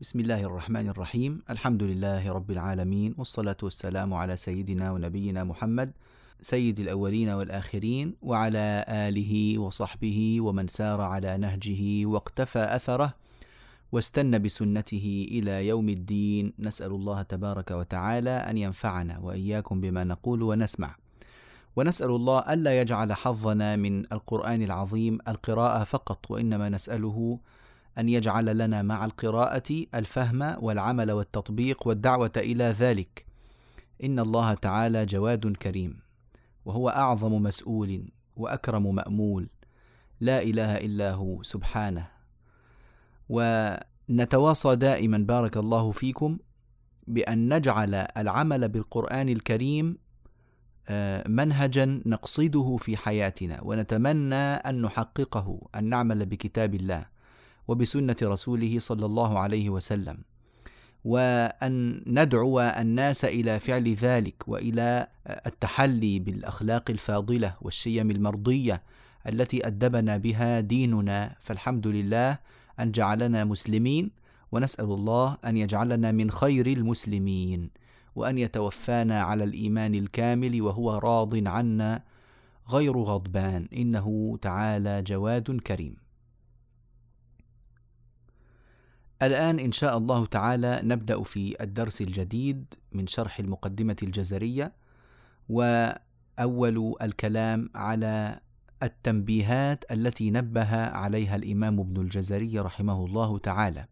بسم الله الرحمن الرحيم الحمد لله رب العالمين والصلاة والسلام على سيدنا ونبينا محمد سيد الأولين والآخرين وعلى آله وصحبه ومن سار على نهجه واقتفى أثره واستنى بسنته إلى يوم الدين نسأل الله تبارك وتعالى أن ينفعنا وإياكم بما نقول ونسمع ونسأل الله ألا يجعل حظنا من القرآن العظيم القراءة فقط وإنما نسأله أن يجعل لنا مع القراءة الفهم والعمل والتطبيق والدعوة إلى ذلك. إن الله تعالى جواد كريم وهو أعظم مسؤول وأكرم مأمول. لا إله إلا هو سبحانه. ونتواصى دائما بارك الله فيكم بأن نجعل العمل بالقرآن الكريم آه، منهجا نقصده في حياتنا ونتمنى أن نحققه أن نعمل بكتاب الله. وبسنة رسوله صلى الله عليه وسلم وأن ندعو الناس إلى فعل ذلك وإلى التحلي بالأخلاق الفاضلة والشيم المرضية التي أدبنا بها ديننا فالحمد لله أن جعلنا مسلمين ونسأل الله أن يجعلنا من خير المسلمين وأن يتوفانا على الإيمان الكامل وهو راض عنا غير غضبان إنه تعالى جواد كريم. الآن إن شاء الله تعالى نبدأ في الدرس الجديد من شرح المقدمة الجزرية وأول الكلام على التنبيهات التي نبه عليها الإمام ابن الجزري رحمه الله تعالى.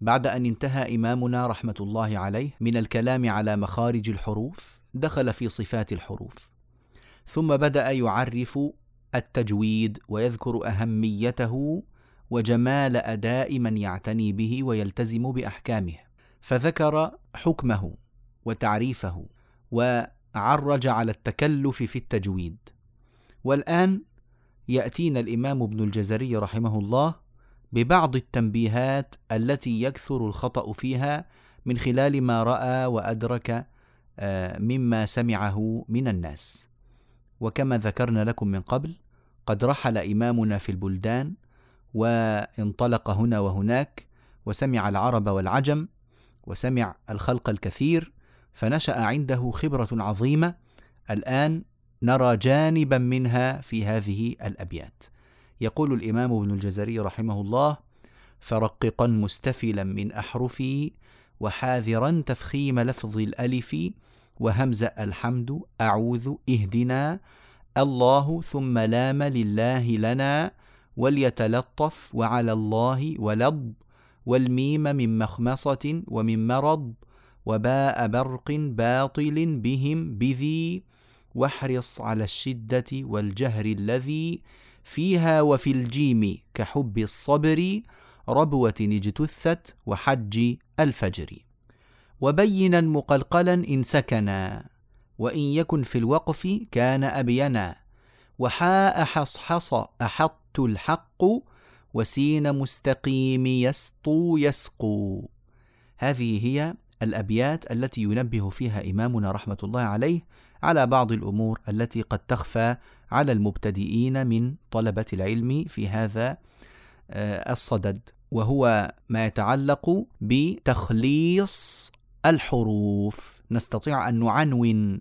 بعد أن انتهى إمامنا رحمة الله عليه من الكلام على مخارج الحروف، دخل في صفات الحروف. ثم بدأ يعرف التجويد ويذكر أهميته وجمال أداء من يعتني به ويلتزم بأحكامه فذكر حكمه وتعريفه وعرج على التكلف في التجويد. والآن يأتينا الإمام ابن الجزري رحمه الله ببعض التنبيهات التي يكثر الخطأ فيها من خلال ما رأى وأدرك آه، مما سمعه من الناس. وكما ذكرنا لكم من قبل قد رحل إمامنا في البلدان وانطلق هنا وهناك وسمع العرب والعجم وسمع الخلق الكثير فنشأ عنده خبرة عظيمة. الآن نرى جانبا منها في هذه الأبيات. يقول الإمام ابن الجزري رحمه الله فرققا مستفلا من أحرفي وحاذرا تفخيم لفظ الألف وهمز الحمد أعوذ اهدنا الله ثم لام لله لنا وليتلطف وعلى الله ولض والميم من مخمصة ومن مرض وباء برق باطل بهم بذي. واحرص على الشدة والجهر الذي فيها وفي الجيم كحب الصبر ربوة اجتثت وحج الفجر. وبينا مقلقلا إن سكنا وإن يكن في الوقف كان أبينا. وحاء حصحص أحط الحق وسين مستقيم يسطو يسقو. هذه هي الأبيات التي ينبه فيها إمامنا رحمة الله عليه على بعض الأمور التي قد تخفى على المبتدئين من طلبة العلم في هذا آه، الصدد وهو ما يتعلق بتخليص الحروف. نستطيع أن نعنون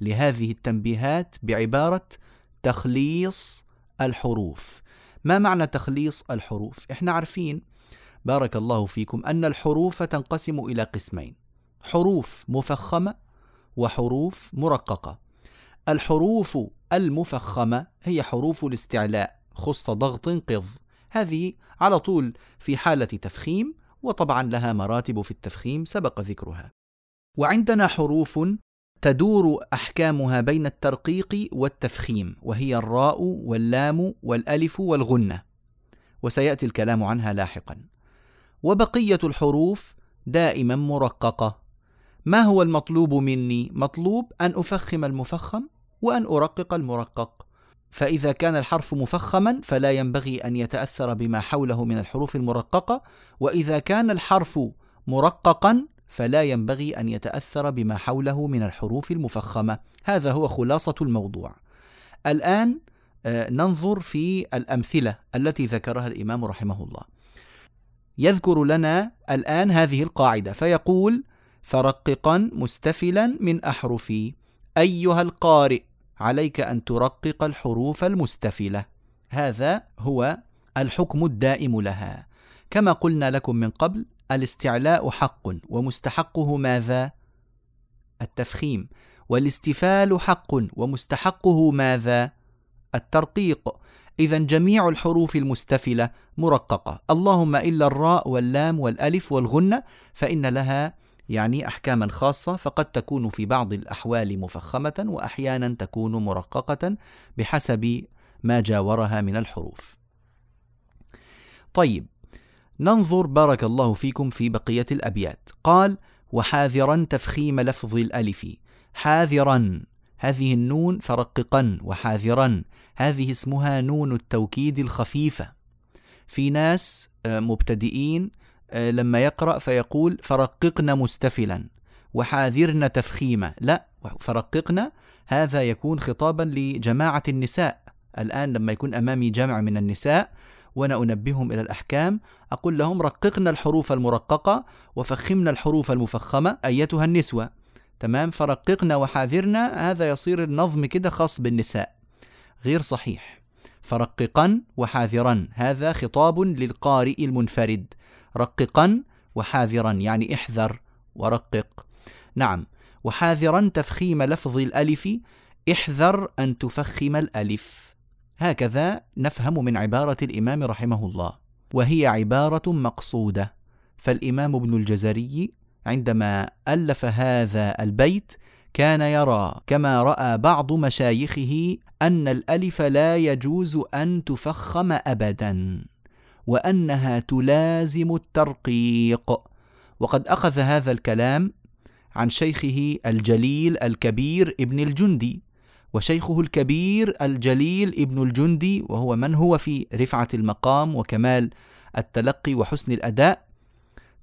لهذه التنبيهات بعبارة تخليص الحروف. ما معنى تخليص الحروف؟ إحنا عارفين بارك الله فيكم أن الحروف تنقسم إلى قسمين حروف مفخمة وحروف مرققة. الحروف المفخمة هي حروف الاستعلاء خص ضغط قض. هذه على طول في حالة تفخيم وطبعا لها مراتب في التفخيم سبق ذكرها. وعندنا حروف تدور أحكامها بين الترقيق والتفخيم وهي الراء واللام والألف والغنة. وسيأتي الكلام عنها لاحقا. وبقية الحروف دائما مرققة. ما هو المطلوب مني؟ مطلوب أن أفخم المفخم وأن أرقق المرقق. فإذا كان الحرف مفخما فلا ينبغي أن يتأثر بما حوله من الحروف المرققة. وإذا كان الحرف مرققا فلا ينبغي أن يتأثر بما حوله من الحروف المفخمة. هذا هو خلاصة الموضوع. الآن آه، ننظر في الأمثلة التي ذكرها الإمام رحمه الله. يذكر لنا الآن هذه القاعدة فيقول فرققا مستفلا من أحرفي أيها القارئ عليك أن ترقق الحروف المستفلة. هذا هو الحكم الدائم لها. كما قلنا لكم من قبل الاستعلاء حق ومستحقه ماذا؟ التفخيم. والاستفال حق ومستحقه ماذا؟ الترقيق. إذا جميع الحروف المستفلة مرققة. اللهم إلا الراء واللام والألف والغنة فإن لها يعني أحكاما خاصة فقد تكون في بعض الأحوال مفخمة وأحيانا تكون مرققة بحسب ما جاورها من الحروف. طيب ننظر بارك الله فيكم في بقية الأبيات. قال وحاذرا تفخيم لفظ الألف. حاذرا هذه النون فرققا. وحاذرا هذه اسمها نون التوكيد الخفيفة. في ناس آه، مبتدئين آه، لما يقرأ فيقول فرققنا مستفلا. وحاذرنا تفخيما لا فرققنا هذا يكون خطابا لجماعة النساء. الآن لما يكون أمامي جمع من النساء وأنا أنبههم إلى الأحكام أقول لهم رققنا الحروف المرققة وفخمنا الحروف المفخمة أيتها النسوة. تمام؟ فرققنا وحاذرنا هذا يصير النظم كده خاص بالنساء. غير صحيح. فرققا وحاذرا هذا خطاب للقارئ المنفرد. رققا وحاذرا يعني احذر ورقق. نعم. وحاذرا تفخيم لفظ الألف احذر أن تفخم الألف. هكذا نفهم من عبارة الإمام رحمه الله وهي عبارة مقصودة. فالإمام ابن الجزري عندما ألف هذا البيت كان يرى كما رأى بعض مشايخه أن الألف لا يجوز أن تفخم أبدا وأنها تلازم الترقيق. وقد أخذ هذا الكلام عن شيخه الجليل الكبير ابن الجندي. وشيخه الكبير الجليل ابن الجندي وهو من هو في رفعة المقام وكمال التلقي وحسن الأداء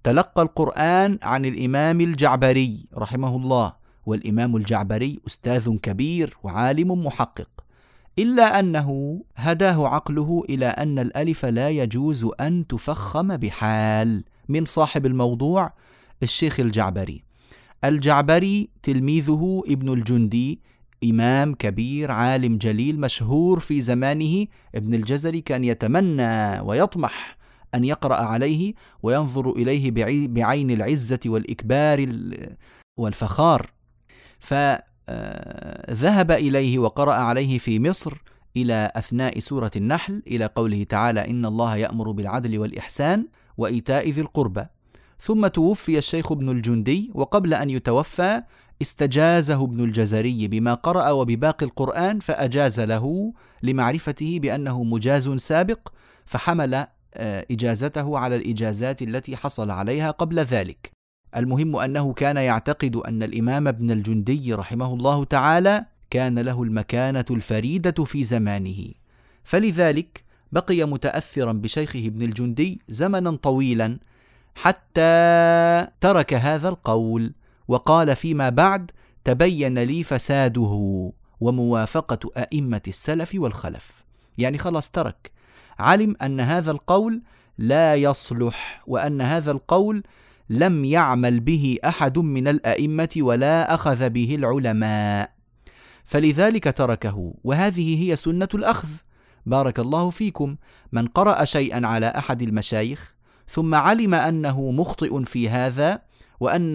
تلقى القرآن عن الإمام الجعبري رحمه الله. والإمام الجعبري أستاذ كبير وعالم محقق. إلا أنه هداه عقله إلى أن الألف لا يجوز أن تفخم بحال من صاحب الموضوع الشيخ الجعبري. الجعبري تلميذه ابن الجندي إمام كبير عالم جليل مشهور في زمانه. ابن الجزري كان يتمنى ويطمح أن يقرأ عليه وينظر إليه بعين العزة والإكبار والفخار. فذهب إليه وقرأ عليه في مصر إلى أثناء سورة النحل إلى قوله تعالى إن الله يأمر بالعدل والإحسان وإيتاء ذي القربى. ثم توفي الشيخ ابن الجندي وقبل أن يتوفى استجازه ابن الجزري بما قرأ وبباقي القرآن فأجاز له لمعرفته بأنه مجاز سابق فحمل آه، إجازته على الإجازات التي حصل عليها قبل ذلك. المهم أنه كان يعتقد أن الإمام ابن الجندي رحمه الله تعالى كان له المكانة الفريدة في زمانه، فلذلك بقي متأثرا بشيخه ابن الجندي زمنا طويلا حتى ترك هذا القول وقال فيما بعد تبين لي فساده وموافقة أئمة السلف والخلف. يعني خلاص ترك. علم أن هذا القول لا يصلح وأن هذا القول لم يعمل به أحد من الأئمة ولا أخذ به العلماء. فلذلك تركه. وهذه هي سنة الأخذ. بارك الله فيكم. من قرأ شيئا على أحد المشايخ ثم علم أنه مخطئ في هذا وأن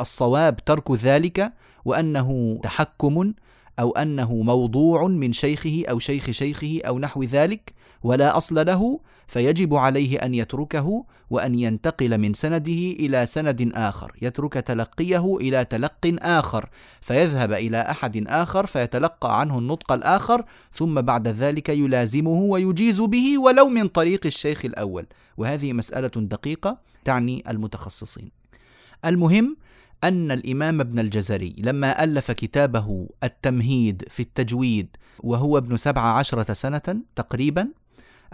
الصواب ترك ذلك وأنه تحكم أو أنه موضوع من شيخه أو شيخ شيخه أو نحو ذلك ولا أصل له فيجب عليه أن يتركه وأن ينتقل من سنده إلى سند آخر يترك تلقيه إلى تلق آخر فيذهب إلى أحد آخر فيتلقى عنه النطق الآخر ثم بعد ذلك يلازمه ويجيز به ولو من طريق الشيخ الأول. وهذه مسألة دقيقة. تعني المتخصصين. المهم أن الإمام ابن الجزري لما ألف كتابه التمهيد في التجويد وهو ابن سبع عشرة سنة تقريبا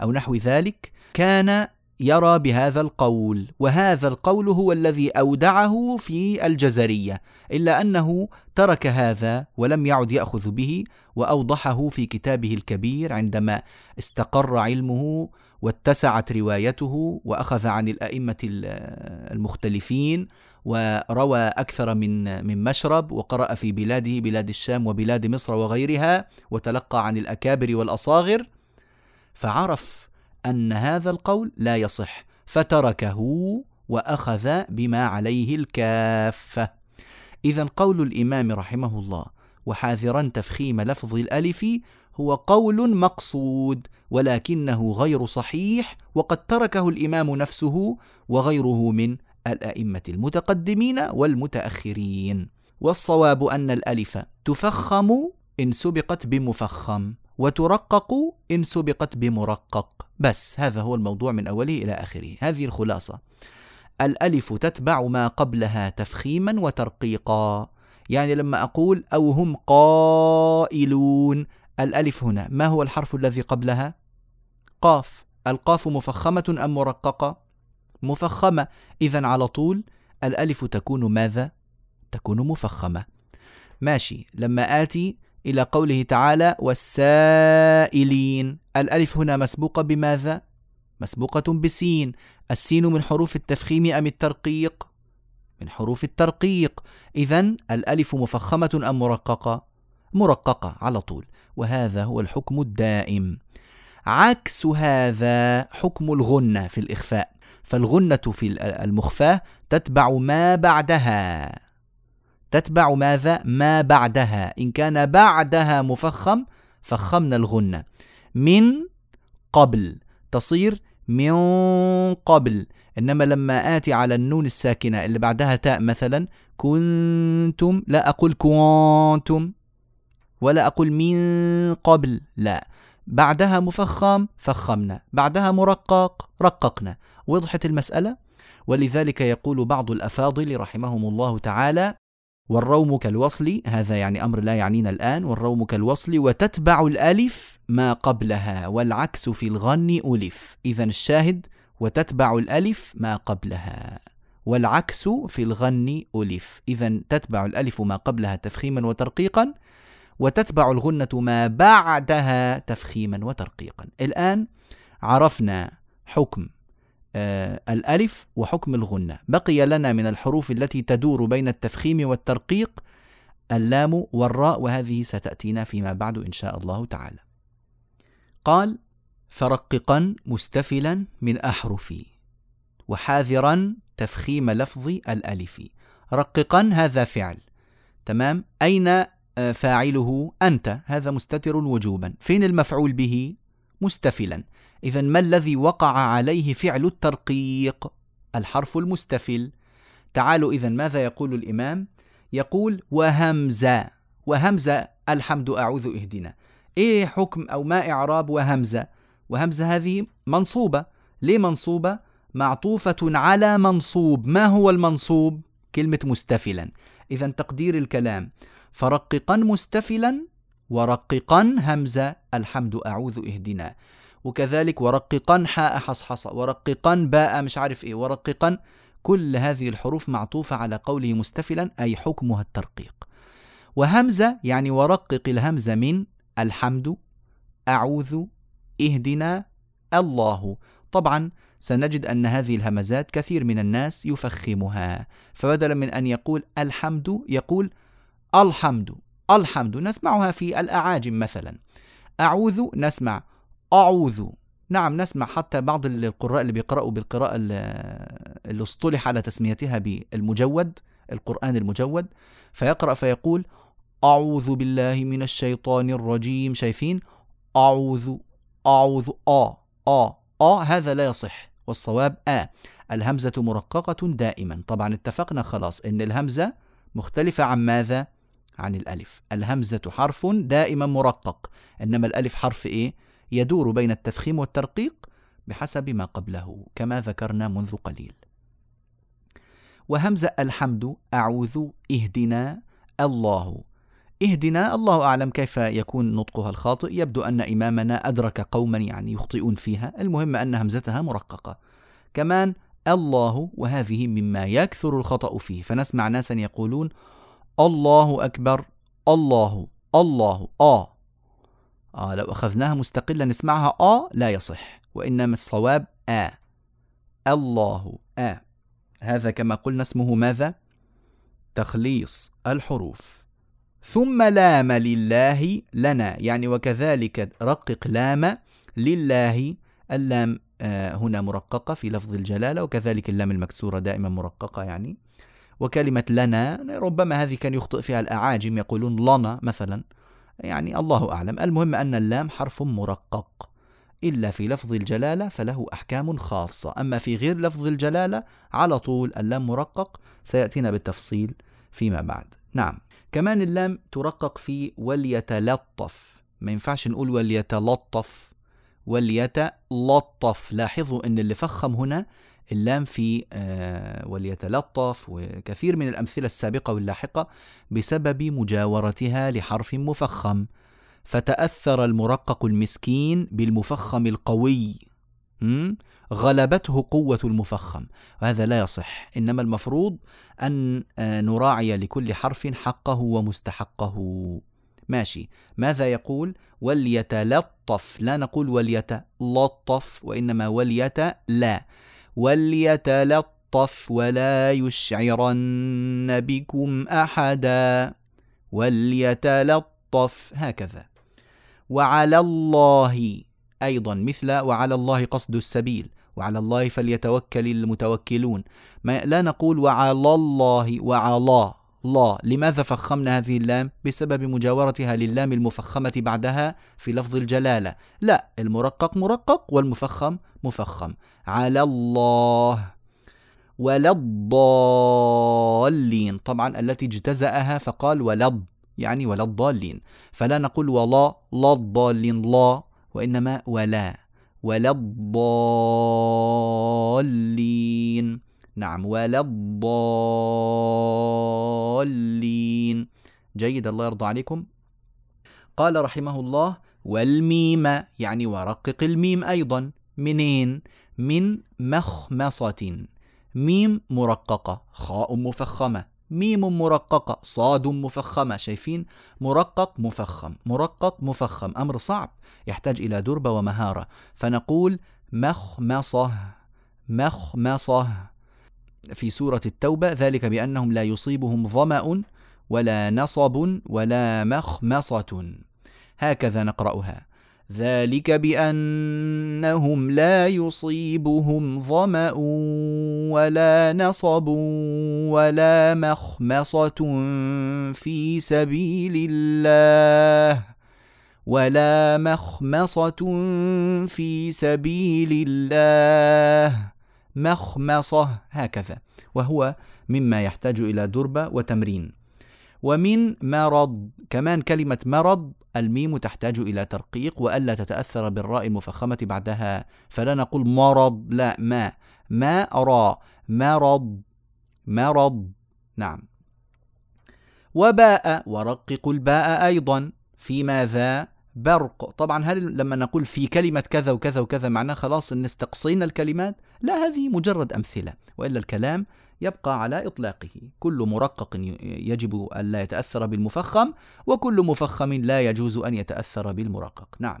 أو نحو ذلك كان يرى بهذا القول وهذا القول هو الذي أودعه في الجزرية إلا أنه ترك هذا ولم يعد يأخذ به وأوضحه في كتابه الكبير عندما استقر علمه واتسعت روايته وأخذ عن الأئمة المختلفين وروى أكثر من من مشرب وقرأ في بلاده بلاد الشام وبلاد مصر وغيرها وتلقى عن الأكابر والأصاغر. فعرف أن هذا القول لا يصح فتركه وأخذ بما عليه الكافة. اذا قول الإمام رحمه الله وحاذرا تفخيم لفظ الألف هو قول مقصود. ولكنه غير صحيح وقد تركه الإمام نفسه وغيره من الأئمة المتقدمين والمتأخرين. والصواب أن الألف تفخم إن سبقت بمفخم وترقق إن سبقت بمرقق. بس هذا هو الموضوع من أوله إلى آخره. هذه الخلاصة. الألف تتبع ما قبلها تفخيما وترقيقا. يعني لما أقول أو هم قائلون الألف هنا ما هو الحرف الذي قبلها؟ قاف القاف مفخمة أم مرققة؟ مفخمة إذا على طول الألف تكون ماذا؟ تكون مفخمة ماشي لما آتي إلى قوله تعالى والسائلين الألف هنا مسبوقة بماذا؟ مسبوقة بسين السين من حروف التفخيم أم الترقيق؟ من حروف الترقيق إذا الألف مفخمة أم مرققة؟ مرققة على طول وهذا هو الحكم الدائم. عكس هذا حكم الغنة في الإخفاء. فالغنة في المخفاة تتبع ما بعدها. تتبع ماذا؟ ما بعدها. إن كان بعدها مفخم فخمنا الغنة. من قبل. تصير من قبل. إنما لما آتي على النون الساكنة اللي بعدها تاء مثلا كنتم لا أقول كنتم. ولا أقول من قبل لا. بعدها مفخم فخمنا. بعدها مرقق رققنا. وضحت المسألة؟ ولذلك يقول بعض الأفاضل رحمهم الله تعالى والروم كالوصل هذا يعني أمر لا يعنينا الآن. والروم كالوصل وتتبع الألف ما قبلها والعكس في الغن ألف. إذا الشاهد وتتبع الألف ما قبلها والعكس في الغن ألف. إذا تتبع الألف ما قبلها تفخيما وترقيقا. وتتبع الغنة ما بعدها تفخيما وترقيقا. الآن عرفنا حكم آه، الألف وحكم الغنة. بقي لنا من الحروف التي تدور بين التفخيم والترقيق اللام والراء وهذه ستأتينا فيما بعد إن شاء الله تعالى. قال فرققا مستفلا من أحرفي وحاذرا تفخيم لفظ الألف. رققا هذا فعل تمام؟ أين فاعله أنت هذا مستتر وجوبا فين المفعول به مستفلا إذا ما الذي وقع عليه فعل الترقيق؟ الحرف المستفل. تعالوا إذا ماذا يقول الإمام؟ يقول وهمزة وهمزة الحمد أعوذ اهدنا. إيه حكم أو ما إعراب وهمزة؟ وهمزة هذه منصوبة. ليه منصوبة؟ معطوفة على منصوب، ما هو المنصوب؟ كلمة مستفلا. إذا تقدير الكلام فرققا مستفلا ورققا همزة الحمد أعوذ اهدنا. وكذلك ورققا حاء حصحصة ورققا باء مش عارف إيه ورققا كل هذه الحروف معطوفة على قوله مستفلا أي حكمها الترقيق. وهمزة يعني ورقق الهمزة من الحمد أعوذ اهدنا الله. طبعا سنجد أن هذه الهمزات كثير من الناس يفخمها. فبدلا من أن يقول الحمد يقول الحمد الحمد نسمعها في الأعاجم مثلا. أعوذ نسمع. أعوذ. نعم نسمع حتى بعض القراء اللي بيقرأوا بالقراءة اللي اصطلح على تسميتها بالمجود القرآن المجود. فيقرأ فيقول أعوذ بالله من الشيطان الرجيم. شايفين؟ أعوذ أعوذ آ آ آ هذا لا يصح. والصواب آ. الهمزة مرققة دائما. طبعا اتفقنا خلاص إن الهمزة مختلفة عن ماذا؟ عن الألف. الهمزة حرف دائما مرقق. إنما الألف حرف إيه؟ يدور بين التفخيم والترقيق بحسب ما قبله كما ذكرنا منذ قليل. وهمزة الحمد أعوذ اهدنا الله. اهدنا الله أعلم كيف يكون نطقها الخاطئ. يبدو أن إمامنا أدرك قوما يعني يخطئون فيها. المهم أن همزتها مرققة. كمان الله وهذه مما يكثر الخطأ فيه. فنسمع ناسا يقولون الله أكبر الله الله آه آه لو أخذناها مستقلة نسمعها آه لا يصح وإنما الصواب آ. الله آ. هذا كما قلنا اسمه ماذا؟ تخليص الحروف. ثم لام لله لنا يعني وكذلك رقق لام لله. اللام آه، هنا مرققة في لفظ الجلالة وكذلك اللام المكسورة دائما مرققة يعني. وكلمة لنا ربما هذه كان يخطئ فيها الأعاجم يقولون لنا مثلا. يعني الله أعلم. المهم أن اللام حرف مرقق. إلا في لفظ الجلالة فله أحكام خاصة. أما في غير لفظ الجلالة على طول اللام مرقق. سيأتينا بالتفصيل فيما بعد. نعم. كمان اللام ترقق في وليتلطف. ما ينفعش نقول وليتلطف. وليتلطف. لاحظوا أن اللي فخم هنا اللام في آه، وليتلطف وكثير من الأمثلة السابقة واللاحقة بسبب مجاورتها لحرف مفخم. فتأثر المرقق المسكين بالمفخم القوي. غلبته قوة المفخم. وهذا لا يصح. إنما المفروض أن آه، نراعي لكل حرف حقه ومستحقه. ماشي. ماذا يقول؟ وليتلطف. لا نقول وليتلطف وإنما وليت لا. وليتلطف ولا يشعرن بكم أحدا وليتلطف هكذا. وعلى الله أيضا مثل وعلى الله قصد السبيل. وعلى الله فليتوكل المتوكلون. ما لا نقول وعلى الله وعلى الله لماذا فخمنا هذه اللام؟ بسبب مجاورتها للام المفخمة بعدها في لفظ الجلالة. لا المرقق مرقق والمفخم مفخم. على الله ولا الضالين. طبعا التي اجتزأها فقال ولض يعني ولا الضالين. فلا نقول ولا لا الضالين لا وإنما ولا. ولا الضالين. نعم ولا الضالين. جيد الله يرضى عليكم. قال رحمه الله والميم يعني ورقق الميم أيضا. منين؟ من مخمصة. ميم مرققة خاء مفخمة. ميم مرققة صاد مفخمة. شايفين؟ مرقق مفخم مرقق مفخم. أمر صعب يحتاج إلى دربة ومهارة. فنقول مخمصة مخمصة. في سورة التوبة ذلك بأنهم لا يصيبهم ظمأ ولا نصب ولا مخمصة. هكذا نقرأها. ذلك بأنهم لا يصيبهم ظمأ ولا نصب ولا مخمصة في سبيل الله ولا مخمصة في سبيل الله. مخمصة هكذا وهو مما يحتاج إلى دربة وتمرين. ومن مرض كمان كلمة مرض الميم تحتاج إلى ترقيق وألا تتأثر بالراء المفخمة بعدها. فلا نقول مرض لا ما. ما أرى مرض مرض نعم. وباء ورقق الباء أيضا. في ماذا برق. طبعا هل لما نقول في كلمة كذا وكذا وكذا معناه خلاص إن استقصينا الكلمات؟ لا هذه مجرد أمثلة وإلا الكلام يبقى على إطلاقه. كل مرقق يجب أن لا يتأثر بالمفخم وكل مفخم لا يجوز أن يتأثر بالمرقق. نعم.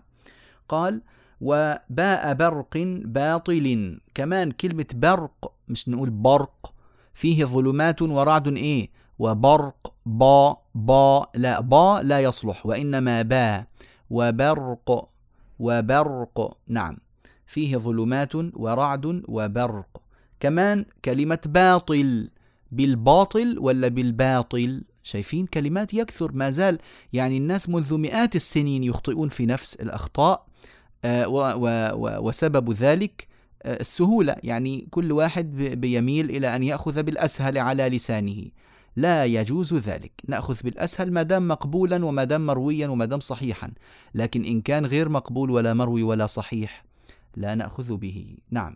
قال وباء برق باطل. كمان كلمة برق مش نقول برق فيه ظلمات ورعد إيه؟ وبرق با با لا با لا يصلح وإنما با وبرق وبرق نعم. فيه ظلمات ورعد وبرق. كمان كلمة باطل بالباطل ولا بالباطل؟ شايفين كلمات يكثر ما زال. يعني الناس منذ مئات السنين يخطئون في نفس الأخطاء آه، وسبب ذلك آه، السهولة. يعني كل واحد بيميل إلى أن يأخذ بالأسهل على لسانه. لا يجوز ذلك. نأخذ بالأسهل ما دام مقبولا وما دام مرويا وما دام صحيحا. لكن إن كان غير مقبول ولا مروي ولا صحيح لا نأخذ به. نعم.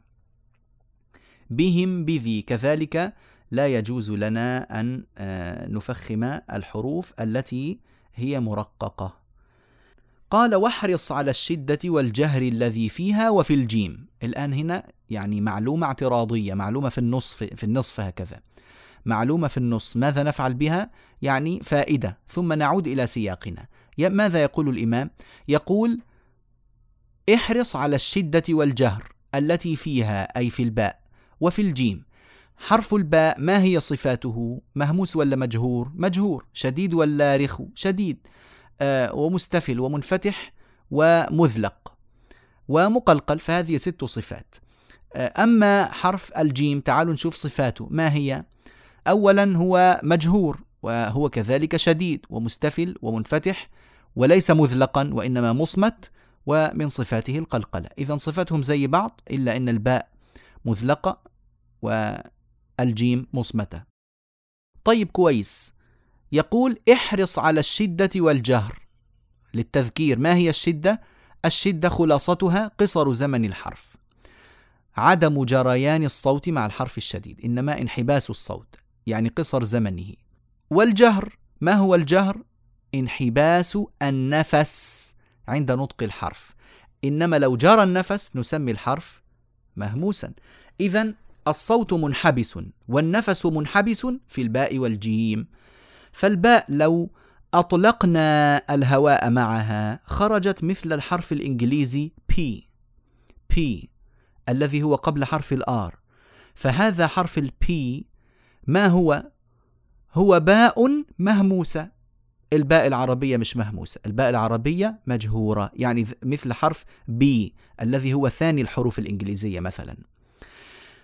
بهم بذي. كذلك لا يجوز لنا أن آه، نفخم الحروف التي هي مرققة. قال واحرص على الشدة والجهر الذي فيها وفي الجيم. الآن هنا يعني معلومة اعتراضية معلومة في النصف في النصف هكذا. معلومة في النص ماذا نفعل بها؟ يعني فائدة. ثم نعود إلى سياقنا. ماذا يقول الإمام؟ يقول احرص على الشدة والجهر التي فيها أي في الباء وفي الجيم. حرف الباء ما هي صفاته؟ مهموس ولا مجهور؟ مجهور. شديد ولا رخو شديد. آه ومستفل ومنفتح ومذلق ومقلقل. فهذه ست صفات. آه أما حرف الجيم تعالوا نشوف صفاته. ما هي؟ اولا هو مجهور وهو كذلك شديد ومستفل ومنفتح وليس مذلقا وإنما مصمت ومن صفاته القلقلة. اذا صفاتهم زي بعض إلا أن الباء مذلقة والجيم مصمتة. طيب كويس. يقول احرص على الشدة والجهر. للتذكير ما هي الشدة؟ الشدة خلاصتها قصر زمن الحرف. عدم جريان الصوت مع الحرف الشديد إنما انحباس الصوت. يعني قصر زمنه. والجهر ما هو الجهر؟ انحباس النفس عند نطق الحرف. إنما لو جرى النفس نسمي الحرف مهموسا. اذا الصوت منحبس والنفس منحبس في الباء والجيم. فالباء لو أطلقنا الهواء معها خرجت مثل الحرف الإنجليزي P. P الذي هو قبل حرف ال R. فهذا حرف ال P ما هو؟ هو باء مهموسة الباء العربية مش مهموسة الباء العربية مجهورة يعني مثل حرف B الذي هو ثاني الحروف الإنجليزية مثلا.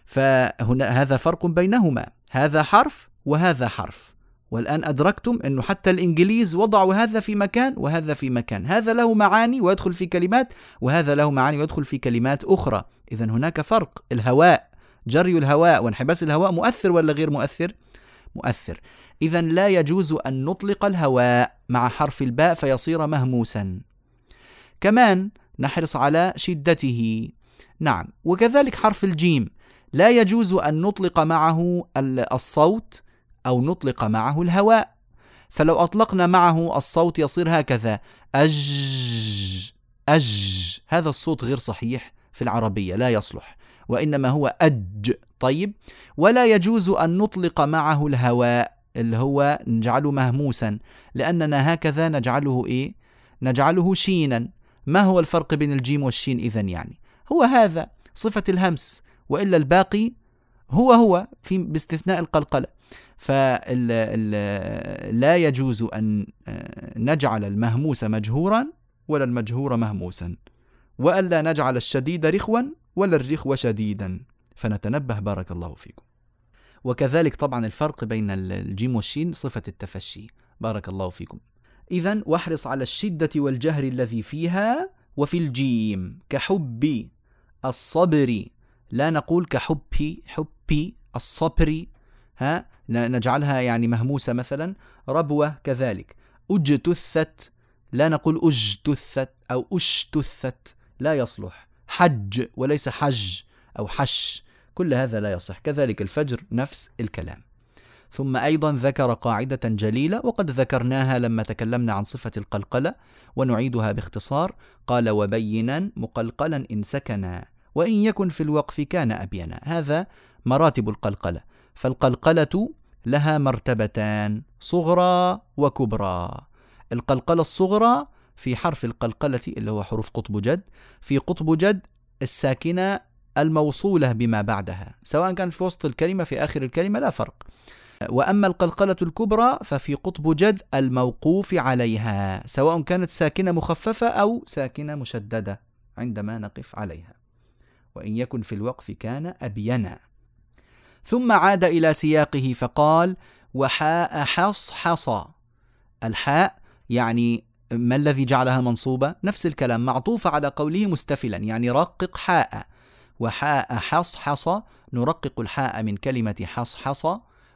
فهنا هذا فرق بينهما هذا حرف وهذا حرف. والآن أدركتم أنه حتى الإنجليز وضعوا هذا في مكان وهذا في مكان. هذا له معاني ويدخل في كلمات وهذا له معاني ويدخل في كلمات أخرى. إذا هناك فرق الهواء جري الهواء وانحباس الهواء مؤثر ولا غير مؤثر؟ مؤثر. إذا لا يجوز أن نطلق الهواء مع حرف الباء فيصير مهموسا. كمان نحرص على شدته. نعم. وكذلك حرف الجيم. لا يجوز أن نطلق معه الصوت أو نطلق معه الهواء. فلو أطلقنا معه الصوت يصير هكذا. أج أج. هذا الصوت غير صحيح في العربية لا يصلح. وإنما هو أج. طيب. ولا يجوز أن نطلق معه الهواء اللي هو نجعله مهموسا. لأننا هكذا نجعله إيه؟ نجعله شينا. ما هو الفرق بين الجيم والشين إذا يعني؟ هو هذا صفة الهمس. وإلا الباقي هو هو في باستثناء القلقلة. فلا يجوز أن آه، نجعل المهموس مجهورا ولا المجهور مهموسا. وألا نجعل الشديد رخوا ولا الرخو شديدا فنتنبه بارك الله فيكم. وكذلك طبعا الفرق بين الجيم والشين صفة التفشي. بارك الله فيكم. إذا واحرص على الشدة والجهر الذي فيها وفي الجيم. كحب الصبر. لا نقول كحبي حبي الصبر. ها نجعلها يعني مهموسة مثلا. ربوة كذلك. أجتثت لا نقول أجتثت أو أشتثت. لا يصلح. حج وليس حج أو حش. كل هذا لا يصح. كذلك الفجر نفس الكلام. ثم أيضا ذكر قاعدة جليلة وقد ذكرناها لما تكلمنا عن صفة القلقلة ونعيدها باختصار. قال وبينا مقلقلا إن سكنا وإن يكن في الوقف كان أبينا. هذا مراتب القلقلة. فالقلقلة لها مرتبتان صغرى وكبرى. القلقلة الصغرى في حرف القلقلة اللي هو حروف قطب جد في قطب جد الساكنة الموصولة بما بعدها سواء كانت في وسط الكلمة في آخر الكلمة لا فرق. وأما القلقلة الكبرى ففي قطب جد الموقوف عليها سواء كانت ساكنة مخففة أو ساكنة مشددة عندما نقف عليها. وإن يكن في الوقف كان أبينا. ثم عاد إلى سياقه فقال وحاء حص حصى الحاء يعني ما الذي جعلها منصوبة؟ نفس الكلام معطوفة على قوله مستفلا يعني رقق حاء. وحاء حصحص نرقق الحاء من كلمة حصحص.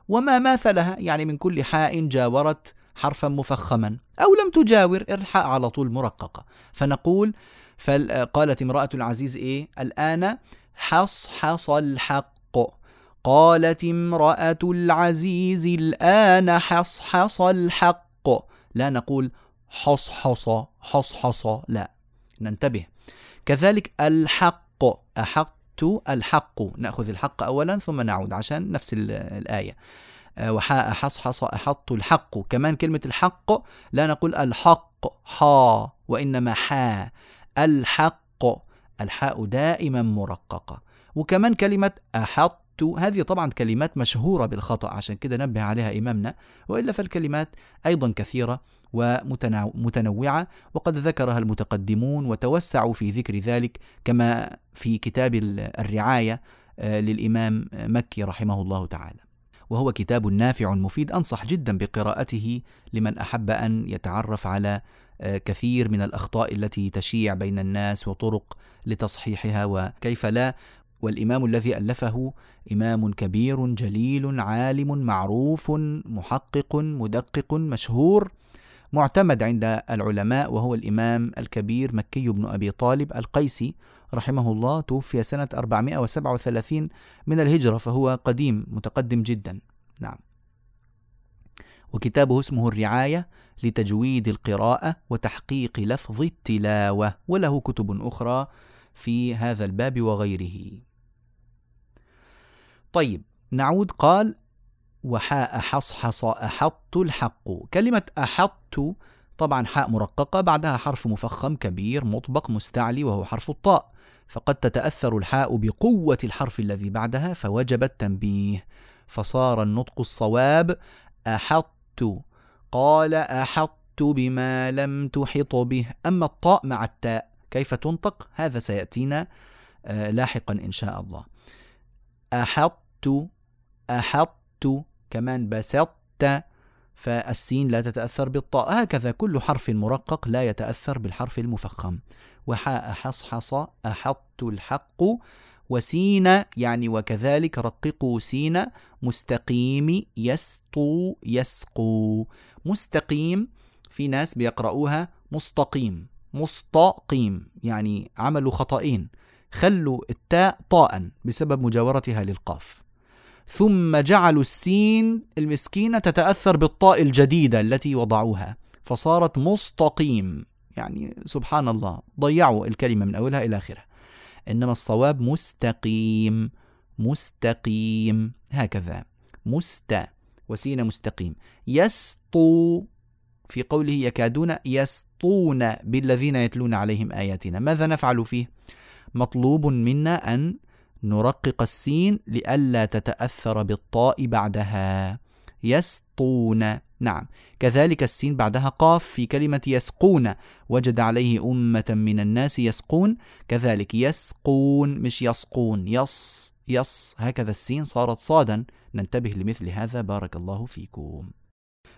وما ماثلها؟ يعني من كل حاء جاورت حرفا مفخما. أو لم تجاور الحاء على طول مرققة. فنقول قالت امرأة العزيز إيه؟ الآن حصحص الحق. قالت امرأة العزيز الآن حصحص الحق. لا نقول حصحص حصحص لا ننتبه. كذلك الحق أحقت الحق نأخذ الحق أولا ثم نعود عشان نفس الآية. آه، وحاء حصحص أحط الحق. كمان كلمة الحق لا نقول الحق حا وإنما حا الحق. الحاء دائما مرققة. وكمان كلمة أحط هذه طبعا كلمات مشهورة بالخطأ عشان كده نبه عليها إمامنا. وإلا فالكلمات أيضا كثيرة. ومتنوعة وقد ذكرها المتقدمون وتوسعوا في ذكر ذلك كما في كتاب الرعاية آه، للإمام مكي رحمه الله تعالى. وهو كتاب نافع مفيد أنصح جدا بقراءته لمن أحب أن يتعرف على آه، كثير من الأخطاء التي تشيع بين الناس وطرق لتصحيحها وكيف لا. والإمام الذي ألفه إمام كبير جليل عالم معروف محقق مدقق مشهور. معتمد عند العلماء وهو الإمام الكبير مكي بن أبي طالب القيسي رحمه الله توفي سنة 437 من الهجرة فهو قديم متقدم جدا. نعم. وكتابه اسمه الرعاية لتجويد القراءة وتحقيق لفظ التلاوة وله كتب أخرى في هذا الباب وغيره. طيب نعود قال وحاء حصحص أحط الحق. كلمة أحط طبعا حاء مرققة بعدها حرف مفخم كبير مطبق مستعلي وهو حرف الطاء. فقد تتأثر الحاء بقوة الحرف الذي بعدها فوجب التنبيه. فصار النطق الصواب أحط. قال أحط بما لم تحط به. أما الطاء مع التاء كيف تنطق؟ هذا سيأتينا آه، لاحقا إن شاء الله. أحط أحط كمان بسطت فالسين لا تتأثر بالطاء. هكذا كل حرف مرقق لا يتأثر بالحرف المفخم. وحاء حصحص أحط الحق وسين يعني وكذلك رققوا سين. مستقيم يسطو يسقو. مستقيم في ناس بيقرأوها مستقيم مستقيم يعني عملوا خطأين خلوا التاء طاء بسبب مجاورتها للقاف. ثم جعلوا السين المسكينة تتأثر بالطاء الجديدة التي وضعوها فصارت مستقيم. يعني سبحان الله ضيعوا الكلمة من أولها إلى آخرها. إنما الصواب مستقيم مستقيم. هكذا. مست وسين مستقيم. يسطو في قوله يكادون يسطون بالذين يتلون عليهم آياتنا. ماذا نفعل فيه؟ مطلوب منا أن نرقق السين لئلا تتأثر بالطاء بعدها. يسطون نعم. كذلك السين بعدها قاف في كلمة يسقون. وجد عليه أمة من الناس يسقون. كذلك يسقون مش يسقون يص يص. هكذا السين صارت صادا. ننتبه لمثل هذا. بارك الله فيكم.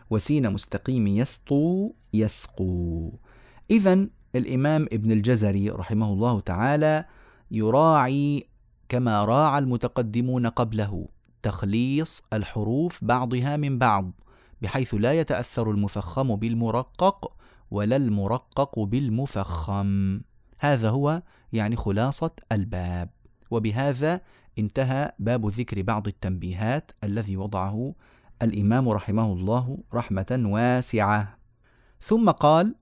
وسين مستقيم يسطو يسقو. إذا الإمام ابن الجزري رحمه الله تعالى يراعي كما راعى المتقدمون قبله تخليص الحروف بعضها من بعض بحيث لا يتأثر المفخم بالمرقق ولا المرقق بالمفخم. هذا هو يعني خلاصة الباب. وبهذا انتهى باب ذكر بعض التنبيهات الذي وضعه الإمام رحمه الله رحمة واسعة. ثم قال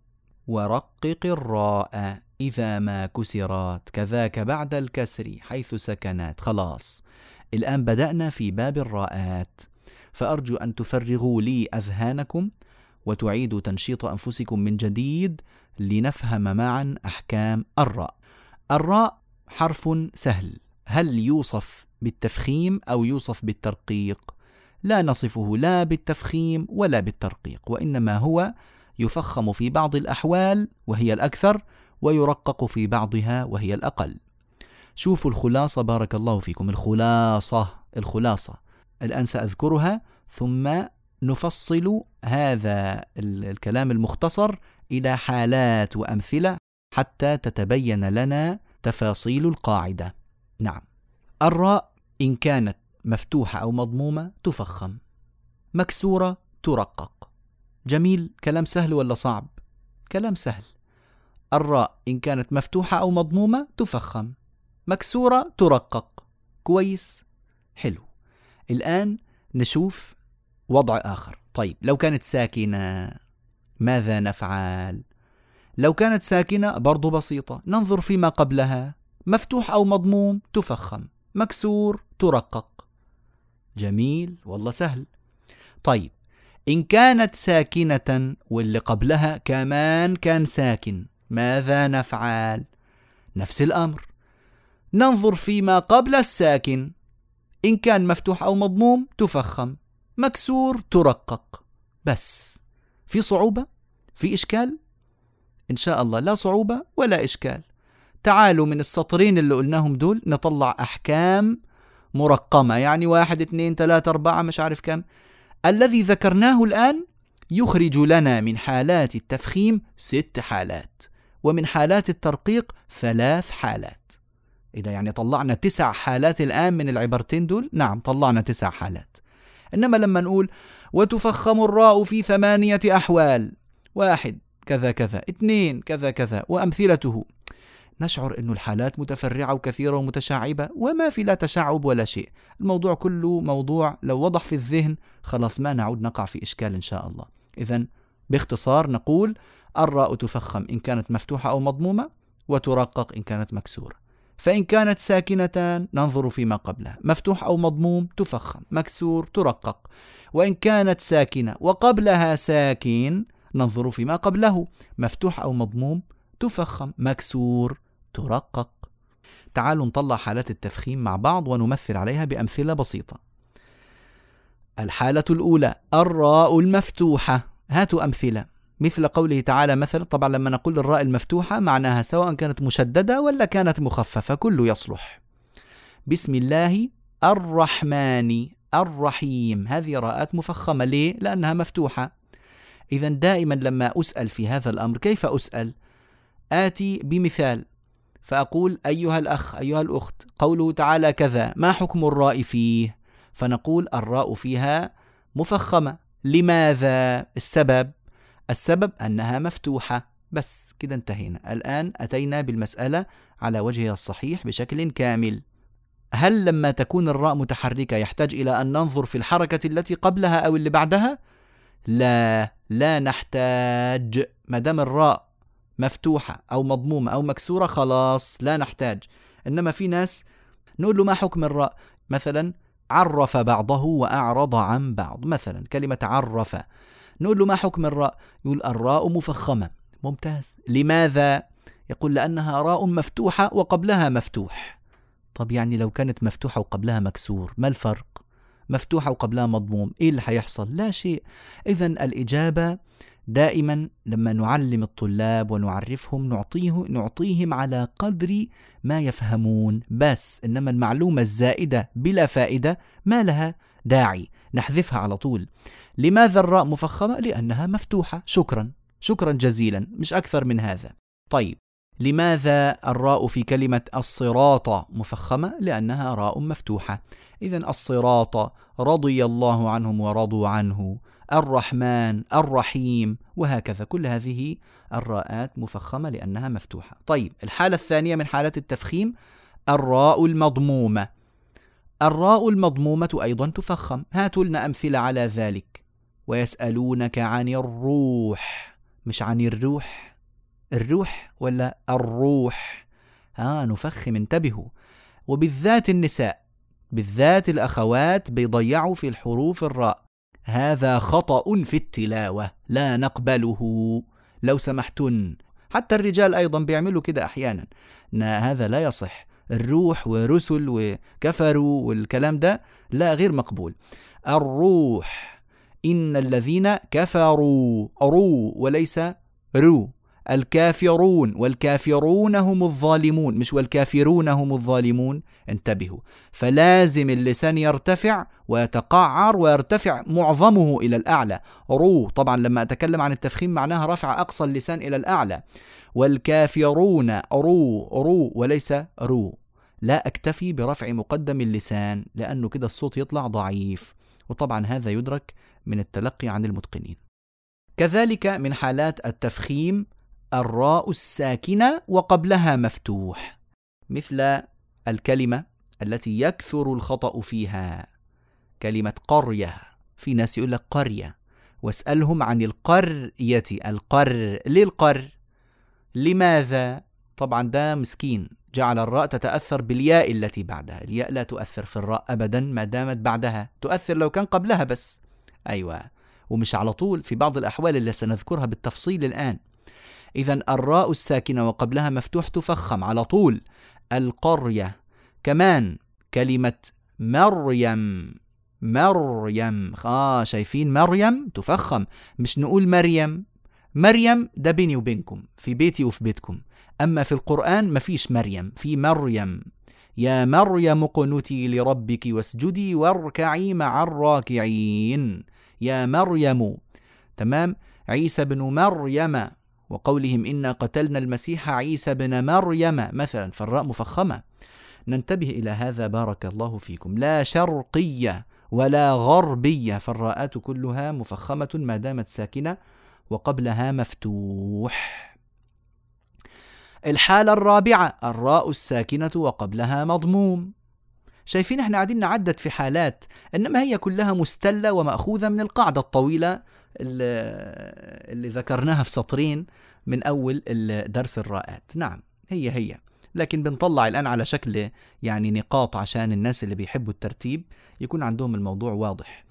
ورقق الراء إذا ما كسرت كذاك بعد الكسر حيث سكنت. خلاص. الآن بدأنا في باب الراءات. فأرجو أن تفرغوا لي أذهانكم وتعيدوا تنشيط أنفسكم من جديد لنفهم معا أحكام الراء. الراء حرف سهل. هل يوصف بالتفخيم أو يوصف بالترقيق؟ لا نصفه لا بالتفخيم ولا بالترقيق وإنما هو يفخم في بعض الأحوال وهي الأكثر ويرقق في بعضها وهي الأقل. شوفوا الخلاصة بارك الله فيكم. الخلاصة الخلاصة. الآن سأذكرها. ثم نفصل هذا الكلام المختصر إلى حالات وأمثلة حتى تتبين لنا تفاصيل القاعدة. نعم. الراء إن كانت مفتوحة أو مضمومة تفخم. مكسورة ترقق. جميل. كلام سهل ولا صعب؟ كلام سهل. الراء إن كانت مفتوحة أو مضمومة تفخم. مكسورة ترقق. كويس. حلو. الآن نشوف وضع آخر. طيب لو كانت ساكنة ماذا نفعل؟ لو كانت ساكنة برضو بسيطة. ننظر فيما قبلها. مفتوح أو مضموم تفخم. مكسور ترقق. جميل. والله سهل. طيب إن كانت ساكنة واللي قبلها كمان كان ساكن. ماذا نفعل؟ نفس الأمر. ننظر فيما قبل الساكن. إن كان مفتوح أو مضموم تفخم. مكسور ترقق. بس. في صعوبة؟ في إشكال؟ إن شاء الله لا صعوبة ولا إشكال. تعالوا من السطرين اللي قلناهم دول نطلع أحكام مرقمة. يعني واحد اثنين ثلاثة أربعة مش عارف كم. الذي ذكرناه الآن يخرج لنا من حالات التفخيم ست حالات. ومن حالات الترقيق ثلاث حالات. إذا يعني طلعنا تسع حالات الآن من العبارتين دول؟ نعم طلعنا تسع حالات. إنما لما نقول وتفخم الراء في ثمانية أحوال واحد كذا كذا اثنين كذا كذا وأمثلته. نشعر أن الحالات متفرعة وكثيرة ومتشعبة وما في لا تشعب ولا شيء. الموضوع كله موضوع لو وضح في الذهن خلاص ما نعود نقع في إشكال إن شاء الله. إذا باختصار نقول الراء تفخم إن كانت مفتوحة أو مضمومة وترقق إن كانت مكسورة. فإن كانت ساكنة ننظر فيما قبلها. مفتوح أو مضموم تفخم مكسور ترقق. وإن كانت ساكنة وقبلها ساكن ننظر فيما قبله. مفتوح أو مضموم تفخم مكسور ترقق. تعالوا نطلع حالات التفخيم مع بعض ونمثل عليها بأمثلة بسيطة. الحالة الأولى الراء المفتوحة. هاتوا أمثلة. مثل قوله تعالى مثلا طبعا لما نقول الراء المفتوحة معناها سواء كانت مشددة ولا كانت مخففة كله يصلح. بسم الله الرحمن الرحيم. هذه راءات مفخمة. ليه؟ لأنها مفتوحة. إذا دائما لما أسأل في هذا الأمر كيف أسأل؟ آتي بمثال. فأقول أيها الأخ أيها الأخت قوله تعالى كذا ما حكم الراء فيه؟ فنقول الراء فيها مفخمة. لماذا؟ السبب. السبب أنها مفتوحة. بس كده انتهينا. الآن أتينا بالمسألة على وجهها الصحيح بشكل كامل. هل لما تكون الراء متحركة يحتاج إلى أن ننظر في الحركة التي قبلها أو اللي بعدها؟ لا لا نحتاج. ما دام الراء مفتوحة أو مضمومة أو مكسورة خلاص لا نحتاج. إنما في ناس نقول له ما حكم الراء؟ مثلا عرف بعضه وأعرض عن بعض. مثلا كلمة عرف. نقول له ما حكم الراء؟ يقول الراء مفخمة. ممتاز. لماذا؟ يقول لأنها راء مفتوحة وقبلها مفتوح. طب يعني لو كانت مفتوحة وقبلها مكسور ما الفرق؟ مفتوحة وقبلها مضموم إيه اللي حيحصل؟ لا شيء. إذا الإجابة دائما لما نعلم الطلاب ونعرفهم نعطيه نعطيهم على قدر ما يفهمون. بس إنما المعلومة الزائدة بلا فائدة ما لها داعي نحذفها على طول. لماذا الراء مفخمة؟ لأنها مفتوحة. شكرا. شكرا جزيلا. مش أكثر من هذا. طيب. لماذا الراء في كلمة الصراط مفخمة؟ لأنها راء مفتوحة. اذا الصراط رضي الله عنهم ورضوا عنه. الرحمن الرحيم. وهكذا. كل هذه الراءات مفخمة لأنها مفتوحة. طيب. الحالة الثانية من حالات التفخيم. الراء المضمومة. الراء المضمومة أيضا تفخم. هاتوا لنا أمثلة على ذلك. ويسألونك عن الروح. مش عن الروح. الروح ولا الروح؟ ها نفخم. انتبهوا. وبالذات النساء. بالذات الأخوات بيضيعوا في الحروف الراء. هذا خطأ في التلاوة. لا نقبله. لو سمحتن. حتى الرجال أيضا بيعملوا كده أحيانا. هذا لا يصح. الروح ورسل وكفروا والكلام ده لا غير مقبول. الروح إن الذين كفروا رو وليس رو. الكافرون والكافرون هم الظالمون مش والكافرون هم الظالمون. انتبهوا. فلازم اللسان يرتفع ويتقعر ويرتفع معظمه إلى الأعلى. رو طبعا لما أتكلم عن التفخيم معناها رفع أقصى اللسان إلى الأعلى. والكافرون رو رو وليس رو. لا أكتفي برفع مقدم اللسان لأنه كده الصوت يطلع ضعيف. وطبعا هذا يدرك من التلقي عن المتقنين. كذلك من حالات التفخيم الراء الساكنة وقبلها مفتوح مثل الكلمة التي يكثر الخطأ فيها كلمة قرية في ناس يقول لك قرية واسألهم عن القرية القر للقر لماذا؟ طبعا ده مسكين جعل الراء تتأثر بالياء التي بعدها الياء لا تؤثر في الراء أبدا ما دامت بعدها تؤثر لو كان قبلها بس أيوة ومش على طول في بعض الأحوال اللي سنذكرها بالتفصيل الآن إذا الراء الساكنة وقبلها مفتوح تفخم على طول. القرية. كمان كلمة مريم. مريم. آه شايفين مريم؟ تفخم. مش نقول مريم. مريم ده بيني وبينكم في بيتي وفي بيتكم. أما في القرآن مفيش مريم في مريم. يا مريم اقنتي لربك واسجدي واركعي مع الراكعين. يا مريم. تمام؟ عيسى بن مريم. وقولهم إنا قتلنا المسيح عيسى بن مريم مثلا فالراء مفخمة. ننتبه إلى هذا بارك الله فيكم. لا شرقية ولا غربية فالراءات كلها مفخمة ما دامت ساكنة وقبلها مفتوح. الحالة الرابعة الراء الساكنة وقبلها مضموم. شايفين إحنا قاعدين نعدد في حالات إنما هي كلها مستلة ومأخوذة من القاعدة الطويلة اللي ذكرناها في سطرين من أول درس الراءات نعم هي هي. لكن بنطلع الآن على شكل يعني نقاط عشان الناس اللي بيحبوا الترتيب يكون عندهم الموضوع واضح.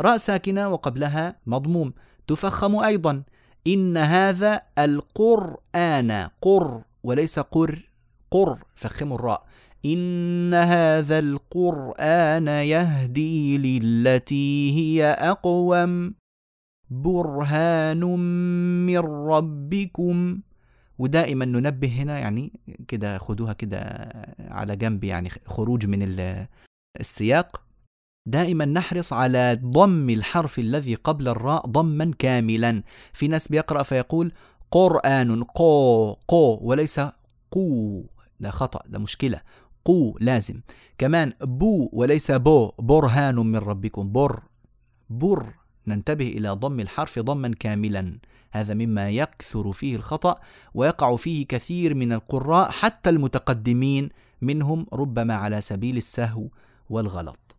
راء ساكنة وقبلها مضموم. تفخم أيضا. إن هذا القرآن قر وليس قر قر فخموا الراء. إن هذا القرآن يهدي للتي هي أقوم برهان من ربكم. ودائما ننبه هنا يعني كده خدوها كده على جنب يعني خروج من السياق. دائما نحرص على ضم الحرف الذي قبل الراء ضما كاملا. في ناس بيقرأ فيقول قرآن قو قو وليس قو. ده خطأ ده مشكلة. قو لازم. كمان بو وليس بو برهان من ربكم. بر بر. ننتبه إلى ضم الحرف ضما كاملا. هذا مما يكثر فيه الخطأ ويقع فيه كثير من القراء حتى المتقدمين منهم ربما على سبيل السهو والغلط.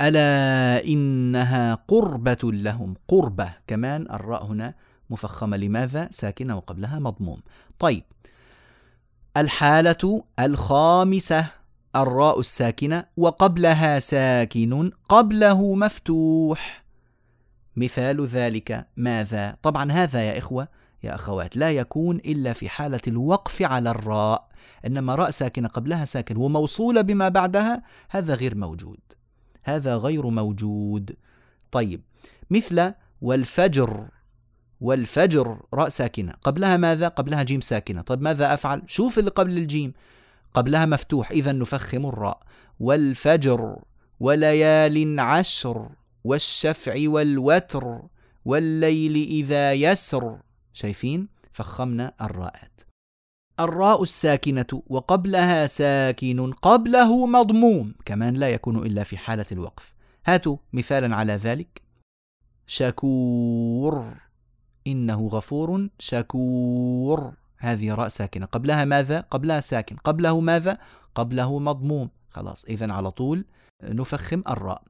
ألا إنها قربة لهم. قربة. كمان الراء هنا مفخمة. لماذا؟ ساكنة وقبلها مضموم. طيب. الحالة الخامسة. الراء الساكنة وقبلها ساكن قبله مفتوح. مثال ذلك ماذا؟ طبعا هذا يا إخوة يا أخوات لا يكون إلا في حالة الوقف على الراء إنما راء ساكنة قبلها ساكن وموصولة بما بعدها هذا غير موجود. هذا غير موجود. طيب مثل والفجر والفجر راء ساكنة. قبلها ماذا؟ قبلها جيم ساكنة. طيب ماذا أفعل؟ شوف اللي قبل الجيم. قبلها مفتوح إذا نفخم الراء. والفجر وليال عشر والشفع والوتر والليل إذا يسر. شايفين؟ فخمنا الراءات. الراء الساكنة وقبلها ساكن قبله مضموم كمان لا يكون إلا في حالة الوقف. هاتوا مثالا على ذلك. شكور إنه غفور شكور هذه راء ساكنة. قبلها ماذا؟ قبلها ساكن. قبله ماذا؟ قبله مضموم. خلاص إذا على طول نفخم الراء.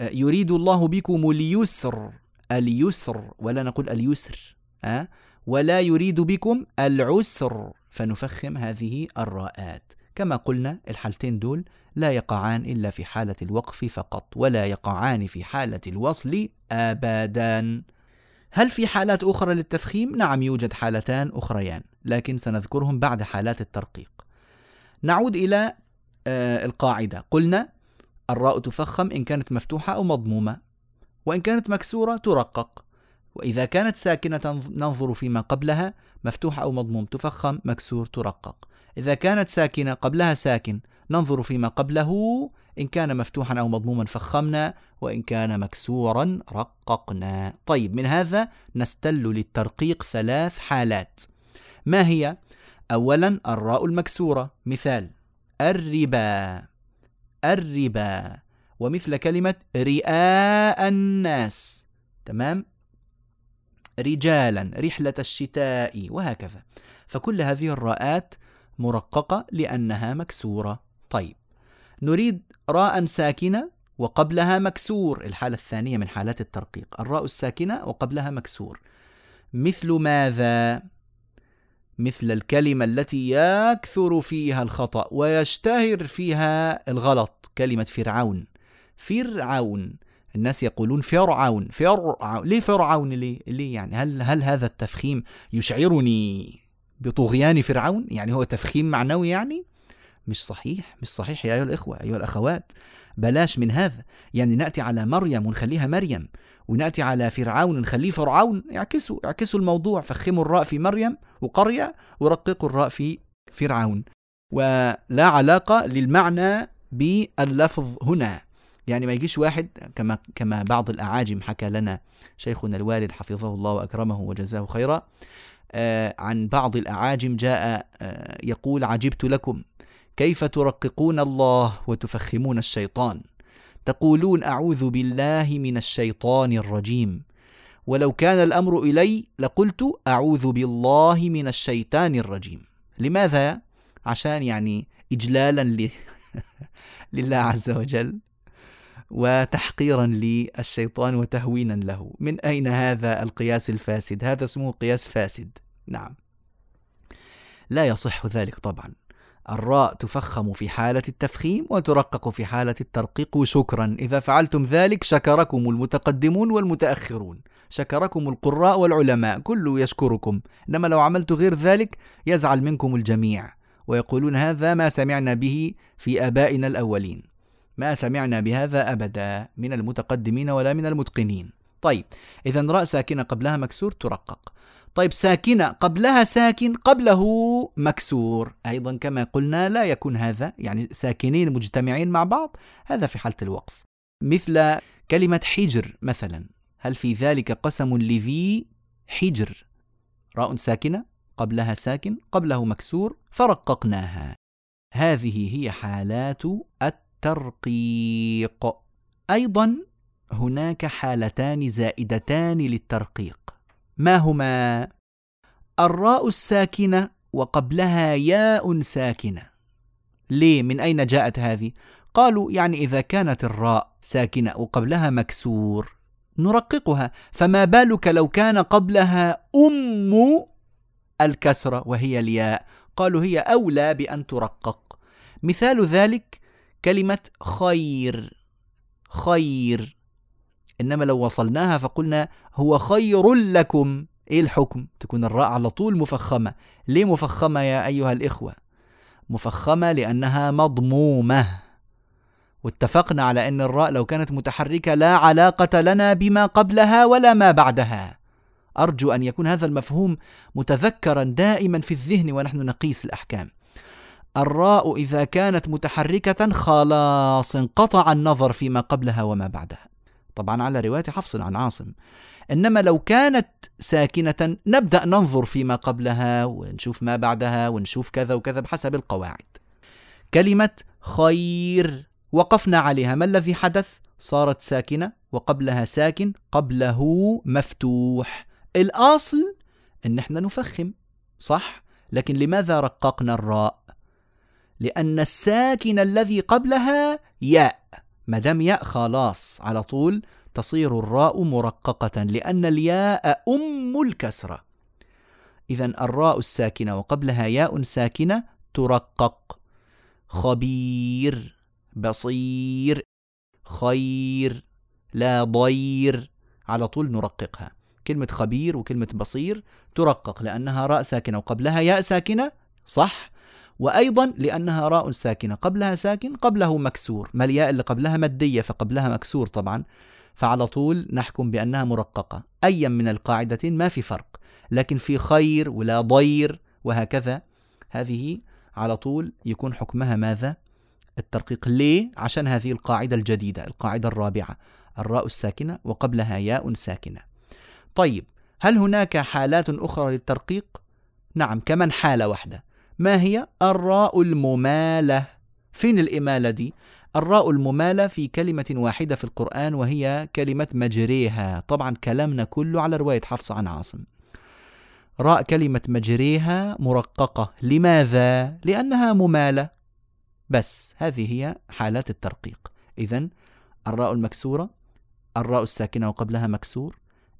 يريد الله بكم اليسر. اليسر ولا نقول اليسر أه؟ ولا يريد بكم العسر. فنفخم هذه الراءات. كما قلنا الحالتين دول لا يقعان إلا في حالة الوقف فقط ولا يقعان في حالة الوصل أبدا. هل في حالات أخرى للتفخيم؟ نعم يوجد حالتان أخريان لكن سنذكرهم بعد حالات الترقيق. نعود إلى آه القاعدة. قلنا الراء تفخم إن كانت مفتوحة أو مضمومة وإن كانت مكسورة ترقق. وإذا كانت ساكنة ننظر فيما قبلها مفتوحة أو مضموم تفخم مكسور ترقق. إذا كانت ساكنة قبلها ساكن ننظر فيما قبله. إن كان مفتوحا أو مضموما فخمنا وإن كان مكسورا رققنا. طيب من هذا نستل للترقيق ثلاث حالات. ما هي؟ أولا الراء المكسورة. مثال الربا. الربا. ومثل كلمة رئاء الناس. تمام؟ رجالا رحلة الشتاء وهكذا. فكل هذه الراءات مرققة لأنها مكسورة. طيب نريد راء ساكنة وقبلها مكسور الحالة الثانية من حالات الترقيق الراء الساكنة وقبلها مكسور. مثل ماذا؟ مثل الكلمة التي يكثر فيها الخطأ ويشتهر فيها الغلط كلمة فرعون. فرعون الناس يقولون فرعون فرعون ليه فرعون؟ ليه؟ ليه يعني؟ هل هل هذا التفخيم يشعرني بطغيان فرعون؟ يعني هو تفخيم معنوي يعني؟ مش صحيح مش صحيح يا أيها الإخوة أيها الأخوات بلاش من هذا. يعني نأتي على مريم ونخليها مريم ونأتي على فرعون نخليه فرعون. اعكسوا اعكسوا الموضوع. فخموا الراء في مريم وقرية ورققوا الراء في فرعون. ولا علاقة للمعنى باللفظ هنا. يعني ما يجيش واحد كما كما بعض الأعاجم حكى لنا شيخنا الوالد حفظه الله وأكرمه وجزاه خيرا آه عن بعض الأعاجم جاء آه يقول عجبت لكم. كيف ترققون الله وتفخمون الشيطان؟ تقولون أعوذ بالله من الشيطان الرجيم. ولو كان الأمر إلي لقلت أعوذ بالله من الشيطان الرجيم. لماذا؟ عشان يعني اجلالا ل... لله عز وجل وتحقيرا للشيطان وتهوينا له. من أين هذا القياس الفاسد؟ هذا اسمه قياس فاسد. نعم. لا يصح ذلك طبعا. الراء تفخم في حالة التفخيم وترقق في حالة الترقيق شكرا. إذا فعلتم ذلك شكركم المتقدمون والمتأخرون. شكركم القراء والعلماء. كل يشكركم. إنما لو عملت غير ذلك يزعل منكم الجميع. ويقولون هذا ما سمعنا به في آبائنا الأولين. ما سمعنا بهذا أبدا من المتقدمين ولا من المتقنين. طيب إذا راء ساكنة قبلها مكسور ترقق. طيب ساكنة قبلها ساكن قبله مكسور. أيضا كما قلنا لا يكون هذا يعني ساكنين مجتمعين مع بعض هذا في حالة الوقف. مثل كلمة حجر مثلا هل في ذلك قسم لذي حجر؟ راء ساكنة قبلها ساكن قبله مكسور فرققناها. هذه هي حالات الترقيق. أيضا هناك حالتان زائدتان للترقيق. ما هما؟ الراء الساكنة وقبلها ياء ساكنة. ليه؟ من أين جاءت هذه؟ قالوا يعني إذا كانت الراء ساكنة وقبلها مكسور نرققها. فما بالك لو كان قبلها أم الكسرة وهي الياء؟ قالوا هي أولى بأن ترقق. مثال ذلك كلمة خير. خير. إنما لو وصلناها فقلنا هو خير لكم. إيه الحكم؟ تكون الراء على طول مفخمة. ليه مفخمة يا أيها الإخوة؟ مفخمة لأنها مضمومة. واتفقنا على أن الراء لو كانت متحركة لا علاقة لنا بما قبلها ولا ما بعدها. أرجو أن يكون هذا المفهوم متذكرا دائما في الذهن ونحن نقيس الأحكام. الراء إذا كانت متحركة خلاص انقطع النظر فيما قبلها وما بعدها. طبعا على رواية حفص عن عاصم. إنما لو كانت ساكنة نبدأ ننظر فيما قبلها ونشوف ما بعدها ونشوف كذا وكذا بحسب القواعد. كلمة خير وقفنا عليها. ما الذي حدث؟ صارت ساكنة وقبلها ساكن قبله مفتوح. الأصل إن إحنا نفخم صح؟ لكن لماذا رققنا الراء؟ لأن الساكن الذي قبلها ياء. ما دام ياء خلاص على طول تصير الراء مرققة لأن الياء أم الكسرة. إذا الراء الساكنة وقبلها ياء ساكنة ترقق. خبير بصير خير لا ضير. على طول نرققها. كلمة خبير وكلمة بصير ترقق لأنها راء ساكنة وقبلها ياء ساكنة صح؟ وأيضا لأنها راء ساكنة قبلها ساكن قبله مكسور ما الياء اللي قبلها مادية فقبلها مكسور طبعا فعلى طول نحكم بأنها مرققة أيا من القاعدة ما في فرق لكن في خير ولا ضير وهكذا هذه على طول يكون حكمها ماذا؟ الترقيق ليه؟ عشان هذه القاعدة الجديدة القاعدة الرابعة الراء الساكنة وقبلها ياء ساكنة طيب هل هناك حالات أخرى للترقيق؟ نعم كمن حالة واحدة ما هي الراء الممالة؟ فين الإمالة دي؟ الراء الممالة في كلمة واحدة في القرآن وهي كلمة مجريها. طبعا كلامنا كله على رواية حفص عن عاصم. راء كلمة مجريها مرققة. لماذا؟ لأنها ممالة. بس هذه هي حالات الترقيق. إذا الراء المكسورة الراء الساكنة وقبلها مكسور.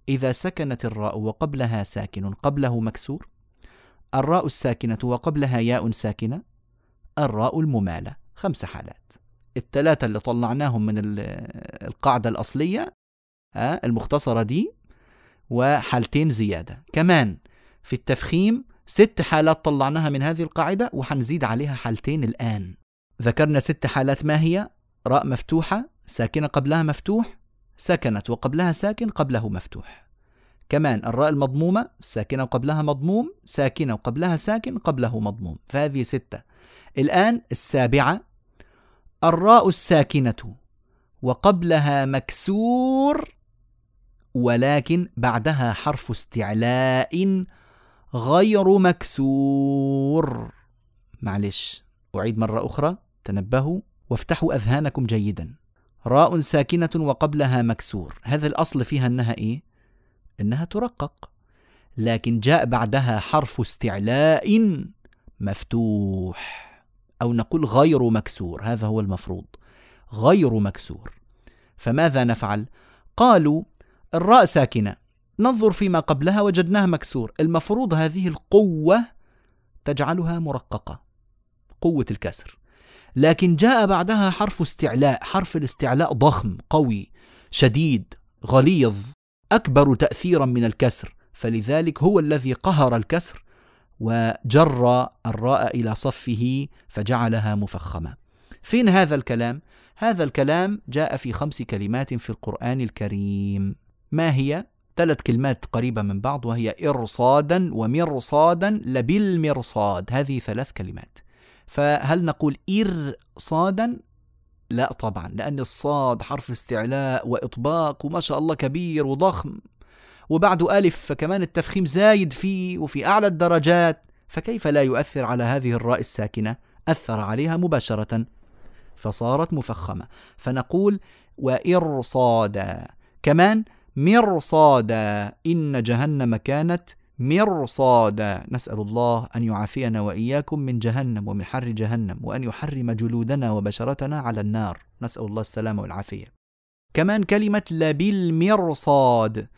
إذا سكنت الراء وقبلها ساكن قبله مكسور. الراء الساكنة وقبلها ياء ساكنة الراء الممالة خمس حالات. الثلاثة اللي طلعناهم من القاعدة الأصلية المختصرة دي وحالتين زيادة. كمان في التفخيم ست حالات طلعناها من هذه القاعدة وحنزيد عليها حالتين الآن. ذكرنا ست حالات ما هي؟ راء مفتوحة ساكنة قبلها مفتوح سكنت وقبلها ساكن قبله مفتوح. كمان الراء المضمومة ساكنة وقبلها مضموم ساكنة وقبلها ساكن قبله مضموم. فهذه ستة. الآن السابعة. الراء الساكنة وقبلها مكسور ولكن بعدها حرف استعلاء غير مكسور. معلش أعيد مرة أخرى. تنبهوا وافتحوا أذهانكم جيدا. راء ساكنة وقبلها مكسور. هذا الأصل فيها أنها إيه؟ إنها ترقق لكن جاء بعدها حرف استعلاء مفتوح أو نقول غير مكسور هذا هو المفروض غير مكسور. فماذا نفعل؟ قالوا الراء ساكنة ننظر فيما قبلها وجدناها مكسور. المفروض هذه القوة تجعلها مرققة قوة الكسر. لكن جاء بعدها حرف استعلاء حرف الاستعلاء ضخم قوي شديد غليظ. أكبر تأثيرا من الكسر فلذلك هو الذي قهر الكسر وجر الراء إلى صفه فجعلها مفخمة. فين هذا الكلام؟ هذا الكلام جاء في خمس كلمات في القرآن الكريم. ما هي؟ ثلاث كلمات قريبة من بعض وهي إرصادا ومرصادا لبالمرصاد. هذه ثلاث كلمات. فهل نقول إرصادا؟ لا طبعا لأن الصاد حرف استعلاء وإطباق وما شاء الله كبير وضخم. وبعده ألف فكمان التفخيم زايد فيه وفي أعلى الدرجات. فكيف لا يؤثر على هذه الراء الساكنة؟ أثر عليها مباشرة. فصارت مفخمة. فنقول وإرصادا. كمان مرصادا. إن جهنم كانت مرصادا. نسأل الله أن يعافينا وإياكم من جهنم ومن حر جهنم وأن يحرم جلودنا وبشرتنا على النار. نسأل الله السلامة والعافية. كمان كلمة لبالمرصاد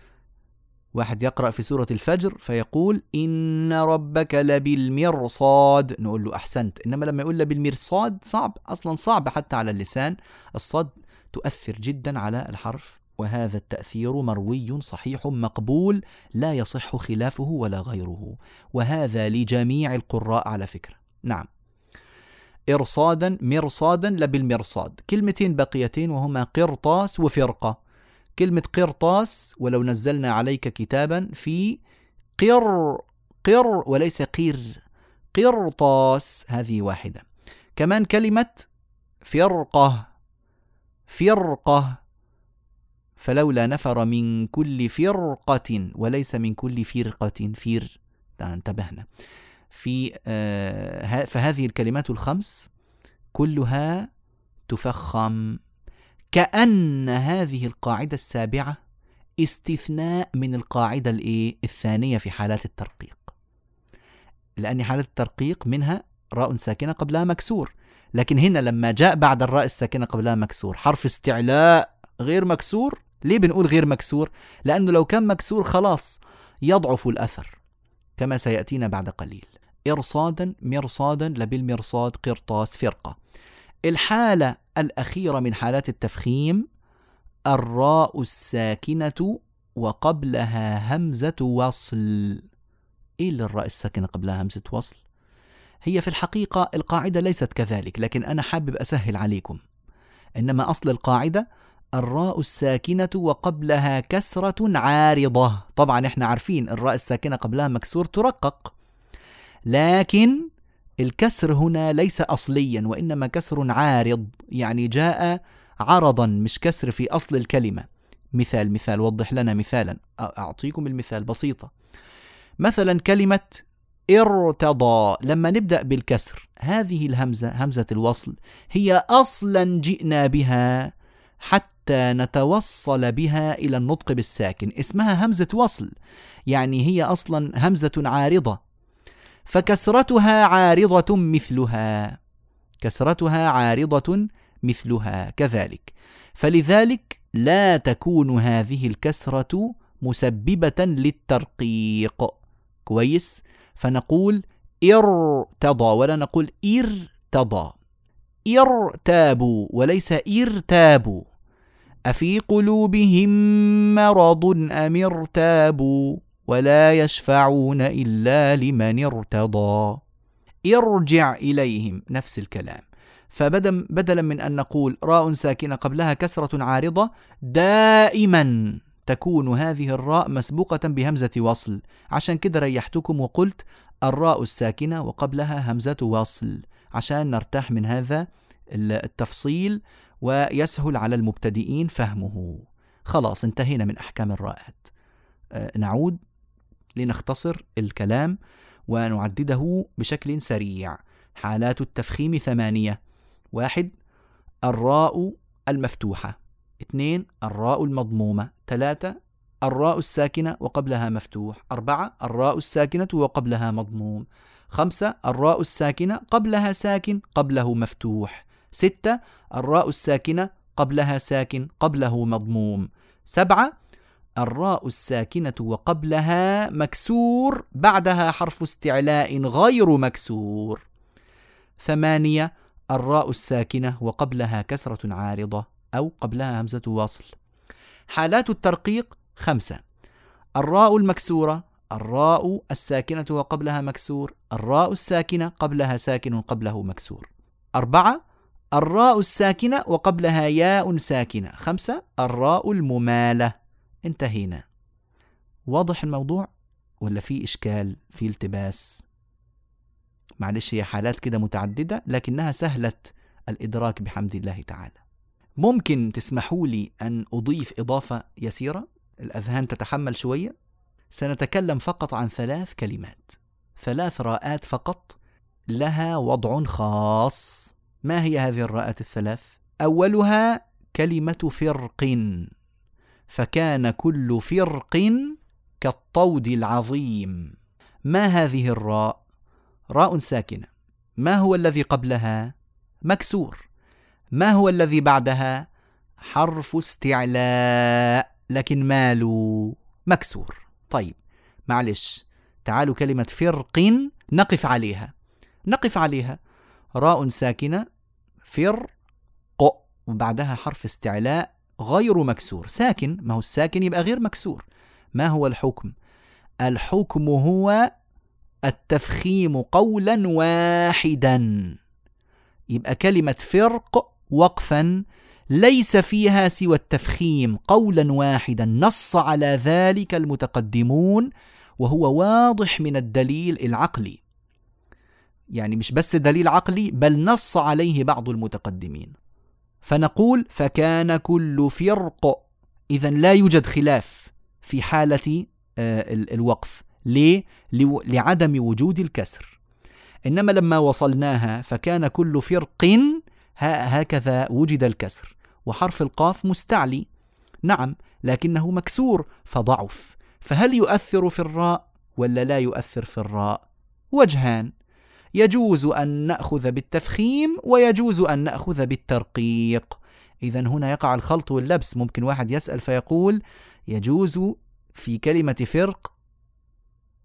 واحد يقرأ في سورة الفجر فيقول إن ربك لبالمرصاد نقول له أحسنت. إنما لما يقول لبالمرصاد صعب أصلا صعب حتى على اللسان. الصد تؤثر جدا على الحرف وهذا التأثير مروي صحيح مقبول لا يصح خلافه ولا غيره وهذا لجميع القراء على فكرة. نعم. إرصادا مرصادا لبالمرصاد كلمتين بقيتين وهما قرطاس وفرقة. كلمة قرطاس ولو نزلنا عليك كتابا في قر قر وليس قير قرطاس هذه واحدة. كمان كلمة فرقة فرقة. فلولا نفر من كل فرقة وليس من كل فرقة فير. انتبهنا. في آه فهذه الكلمات الخمس كلها تفخم. كأن هذه القاعدة السابعة استثناء من القاعدة الإيه؟ الثانية في حالات الترقيق. لأن حالة الترقيق منها راء ساكنة قبلها مكسور. لكن هنا لما جاء بعد الراء الساكنة قبلها مكسور حرف استعلاء غير مكسور ليه بنقول غير مكسور؟ لأنه لو كان مكسور خلاص يضعف الأثر كما سيأتينا بعد قليل إرصادا مرصادا لبالمرصاد قرطاس فرقة الحالة الأخيرة من حالات التفخيم الراء الساكنة وقبلها همزة وصل إيه اللي الراء الساكنة قبلها همزة وصل؟ هي في الحقيقة القاعدة ليست كذلك لكن أنا حابب أسهل عليكم إنما أصل القاعدة الراء الساكنة وقبلها كسرة عارضة. طبعا إحنا عارفين الراء الساكنة قبلها مكسور ترقق. لكن الكسر هنا ليس أصليا وإنما كسر عارض يعني جاء عرضا مش كسر في أصل الكلمة. مثال مثال وضح لنا مثالا. أعطيكم المثال بسيطة. مثلا كلمة ارتضى. لما نبدأ بالكسر هذه الهمزة همزة الوصل هي أصلا جئنا بها حتى نتوصل بها إلى النطق بالساكن. اسمها همزة وصل يعني هي أصلا همزة عارضة. فكسرتها عارضة مثلها كسرتها عارضة مثلها كذلك. فلذلك لا تكون هذه الكسرة مسببة للترقيق. كويس؟ فنقول ارتضى ولا نقول ارتضى. ارتابوا وليس ارتابوا. أفي قلوبهم مرض أم ارتابوا ولا يشفعون إلا لمن ارتضى. ارجع إليهم نفس الكلام. فبدلا بدلا من أن نقول راء ساكنة قبلها كسرة عارضة دائما تكون هذه الراء مسبوقة بهمزة وصل. عشان كده ريحتكم وقلت الراء الساكنة وقبلها همزة وصل. عشان نرتاح من هذا التفصيل ويسهل على المبتدئين فهمه. خلاص انتهينا من أحكام الراءات أه نعود لنختصر الكلام ونعدده بشكل سريع. حالات التفخيم ثمانية. واحد الراء المفتوحة. اثنين الراء المضمومة. ثلاثة الراء الساكنة وقبلها مفتوح. أربعة الراء الساكنة وقبلها مضموم. خمسة الراء الساكنة قبلها ساكن قبله مفتوح. ستة الراء الساكنة قبلها ساكن قبله مضموم. سبعة الراء الساكنة وقبلها مكسور بعدها حرف استعلاء غير مكسور. ثمانية الراء الساكنة وقبلها كسرة عارضة أو قبلها همزة وصل. حالات الترقيق خمسة الراء المكسورة الراء الساكنة وقبلها مكسور الراء الساكنة قبلها ساكن قبله مكسور. أربعة الراء الساكنة وقبلها ياء ساكنة. خمسة الراء الممالة. انتهينا. واضح الموضوع ولا في إشكال في التباس؟ معلش هي حالات كده متعددة لكنها سهلة الإدراك بحمد الله تعالى. ممكن تسمحوا لي أن أضيف إضافة يسيرة؟ الأذهان تتحمل شوية. سنتكلم فقط عن ثلاث كلمات. ثلاث راءات فقط. لها وضع خاص. ما هي هذه الراءات الثلاث؟ أولها كلمة فرق. فكان كل فرق كالطود العظيم. ما هذه الراء؟ راء ساكنة. ما هو الذي قبلها؟ مكسور. ما هو الذي بعدها؟ حرف استعلاء لكن ماله مكسور. طيب معلش تعالوا كلمة فرق نقف عليها. نقف عليها. راء ساكنة فرق وبعدها حرف استعلاء غير مكسور. ساكن ما هو الساكن يبقى غير مكسور. ما هو الحكم؟ الحكم هو التفخيم قولا واحدا. يبقى كلمة فرق وقفا ليس فيها سوى التفخيم قولا واحدا. نص على ذلك المتقدمون وهو واضح من الدليل العقلي. يعني مش بس دليل عقلي بل نص عليه بعض المتقدمين. فنقول فكان كل فرق اذا لا يوجد خلاف في حالة آه، الوقف. ليه؟ لعدم وجود الكسر. إنما لما وصلناها فكان كل فرق هكذا وجد الكسر. وحرف القاف مستعلي. نعم لكنه مكسور فضعف. فهل يؤثر في الراء ولا لا يؤثر في الراء؟ وجهان. يجوز أن نأخذ بالتفخيم ويجوز أن نأخذ بالترقيق. اذا هنا يقع الخلط واللبس. ممكن واحد يسأل فيقول يجوز في كلمة فرق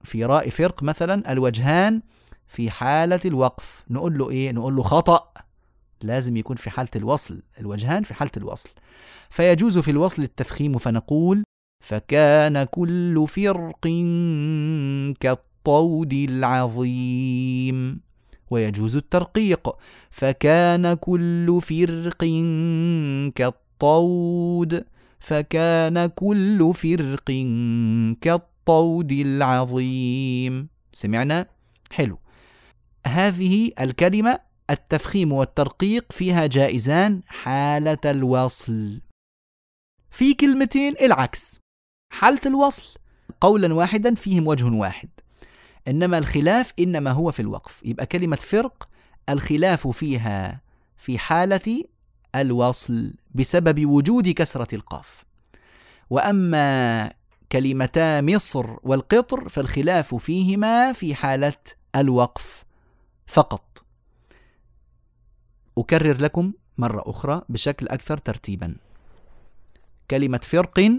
في راء فرق مثلا الوجهان في حالة الوقف. نقول له إيه؟ نقول له خطأ. لازم يكون في حالة الوصل. الوجهان في حالة الوصل. فيجوز في الوصل التفخيم فنقول فكان كل فرق كالطود العظيم ويجوز الترقيق فكان كل فرق كالطود فكان كل فرق كالطود العظيم. سمعنا؟ حلو. هذه الكلمة التفخيم والترقيق فيها جائزان حالة الوصل. في كلمتين العكس. حالة الوصل. قولا واحدا فيهم وجه واحد. إنما الخلاف إنما هو في الوقف. يبقى كلمة فرق الخلاف فيها في حالة الوصل بسبب وجود كسرة القاف. وأما كلمتا مصر والقطر فالخلاف فيهما في حالة الوقف فقط. أكرر لكم مرة أخرى بشكل أكثر ترتيبا. كلمة فرق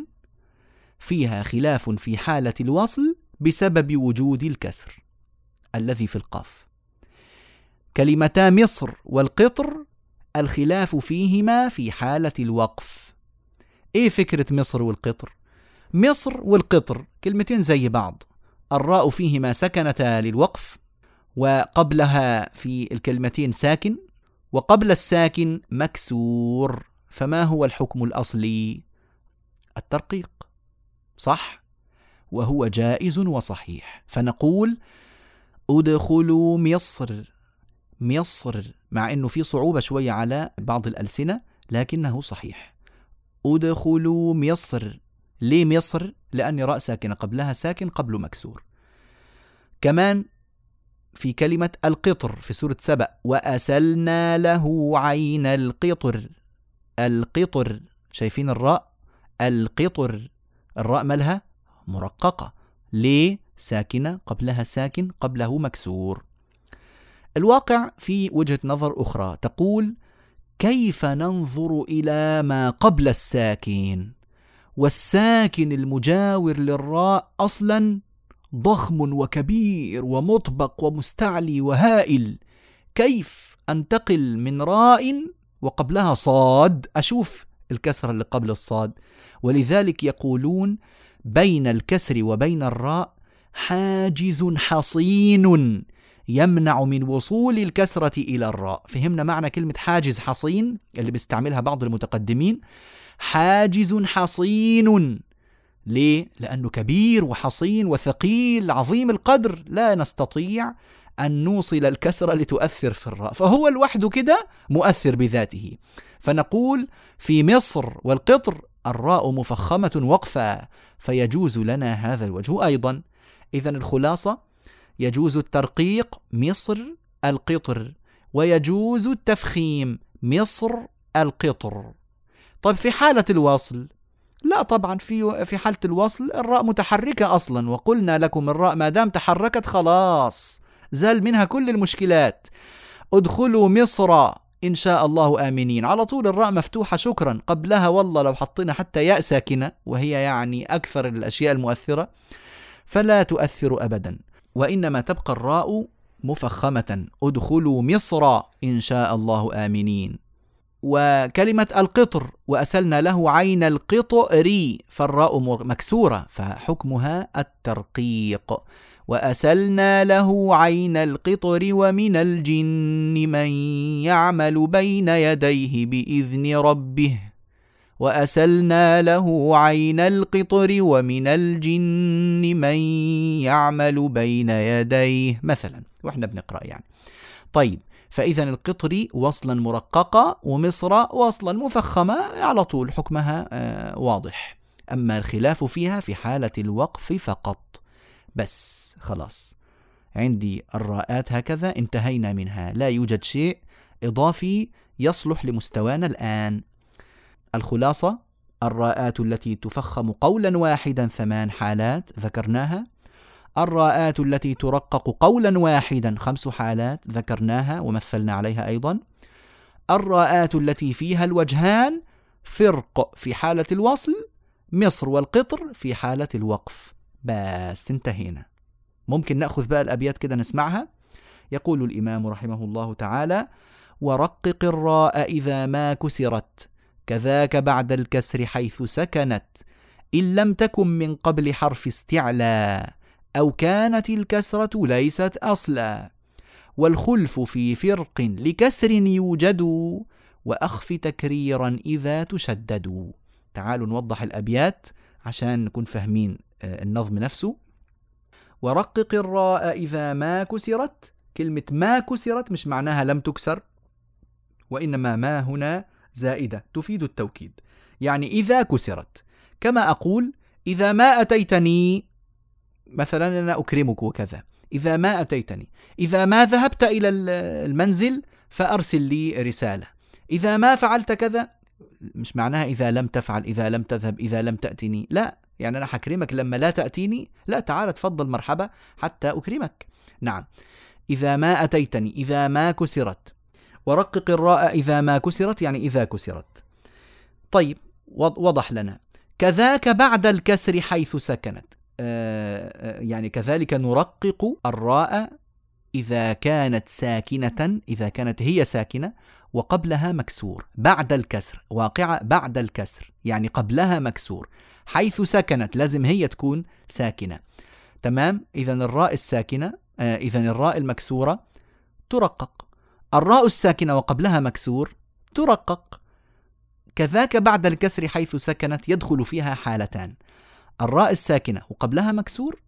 فيها خلاف في حالة الوصل بسبب وجود الكسر الذي في القاف. كلمتا مصر والقطر الخلاف فيهما في حالة الوقف. إيه فكرة مصر والقطر؟ مصر والقطر كلمتين زي بعض. الراء فيهما سكنتا للوقف وقبلها في الكلمتين ساكن وقبل الساكن مكسور. فما هو الحكم الأصلي؟ الترقيق. صح؟ وهو جائز وصحيح. فنقول أدخلوا مصر. مصر مع إنه في صعوبة شوية على بعض الألسنة لكنه صحيح. أدخلوا مصر. ليه مصر؟ لأن راء ساكنة. قبلها ساكن قبل مكسور. كمان في كلمة القطر في سورة سبأ وأسلنا له عين القطر. القطر. شايفين الراء؟ القطر. الراء مالها؟ مرققة. ليه؟ ساكنة قبلها ساكن قبله مكسور. الواقع في وجهة نظر أخرى تقول كيف ننظر إلى ما قبل الساكن؟ والساكن المجاور للراء أصلا ضخم وكبير ومطبق ومستعلي وهائل. كيف أنتقل من راء وقبلها صاد؟ أشوف الكسرة اللي قبل الصاد. ولذلك يقولون بين الكسر وبين الراء حاجز حصين يمنع من وصول الكسرة إلى الراء. فهمنا معنى كلمة حاجز حصين اللي بيستعملها بعض المتقدمين. حاجز حصين. ليه؟ لأنه كبير وحصين وثقيل عظيم القدر. لا نستطيع أن نوصل الكسرة لتؤثر في الراء. فهو لوحده كده مؤثر بذاته. فنقول في مصر والقطر الراء مفخمة وقفا فيجوز لنا هذا الوجه. أيضا إذا الخلاصة يجوز الترقيق مصر القطر ويجوز التفخيم مصر القطر. طيب في حالة الوصل؟ لا طبعا في في حالة الوصل الراء متحركة أصلا وقلنا لكم الراء ما دام تحركت خلاص زال منها كل المشكلات. ادخلوا مصر إن شاء الله آمنين. على طول الراء مفتوحة شكرا. قبلها والله لو حطينا حتى ياء ساكنة وهي يعني أكثر الأشياء المؤثرة فلا تؤثر أبدا. وإنما تبقى الراء مفخمة. ادخلوا مصر إن شاء الله آمنين. وكلمة القطر وأسلنا له عين القطر فالراء مكسورة فحكمها الترقيق. وأسلنا له عين القطر ومن الجن من يعمل بين يديه بإذن ربه. وأسلنا له عين القطر ومن الجن من يعمل بين يديه. مثلا وإحنا بنقرأ يعني. طيب فإذا القطري وصلا مرققة ومصر وصلا مفخمة على طول حكمها آه، واضح. أما الخلاف فيها في حالة الوقف فقط. بس. خلاص. عندي الراءات هكذا انتهينا منها. لا يوجد شيء إضافي يصلح لمستوانا الآن. الخلاصة الراءات التي تفخم قولا واحدا ثمان حالات ذكرناها. الراءات التي ترقق قولا واحدا خمس حالات ذكرناها ومثلنا عليها أيضا. الراءات التي فيها الوجهان فرق في حالة الوصل مصر والقطر في حالة الوقف. بس انتهينا. ممكن نأخذ بقى الأبيات كده نسمعها. يقول الإمام رحمه الله تعالى ورقق الراء إذا ما كسرت كذاك بعد الكسر حيث سكنت إن لم تكن من قبل حرف استعلى أو كانت الكسرة ليست أصلا. والخلف في فرق لكسر يوجد وأخف تكريرا إذا تشدد. تعالوا نوضح الأبيات عشان نكون فاهمين آه، النظم نفسه. ورقق الراء إذا ما كسرت. كلمة ما كسرت مش معناها لم تكسر وإنما ما هنا زائدة تفيد التوكيد. يعني إذا كسرت كما أقول إذا ما أتيتني مثلا أنا أكرمك وكذا. إذا ما أتيتني إذا ما ذهبت إلى المنزل فأرسل لي رسالة. إذا ما فعلت كذا مش معناها إذا لم تفعل إذا لم تذهب إذا لم تأتني. لا يعني أنا حكرمك لما لا تأتيني لا تعال تفضل مرحبا حتى أكرمك. نعم. إذا ما أتيتني إذا ما كسرت. ورقق الراء إذا ما كسرت يعني إذا كسرت. طيب وضح لنا. كذاك بعد الكسر حيث سكنت. آه، آه، يعني كذلك نرقق الراء إذا كانت ساكنة إذا كانت هي ساكنة وقبلها مكسور. بعد الكسر واقعة بعد الكسر يعني قبلها مكسور. حيث سكنت لازم هي تكون ساكنة. تمام؟ إذا الراء الساكنة آه إذا الراء المكسورة ترقق. الراء الساكنة وقبلها مكسور ترقق. كذاك بعد الكسر حيث سكنت يدخل فيها حالتان. الراء الساكنة وقبلها مكسور.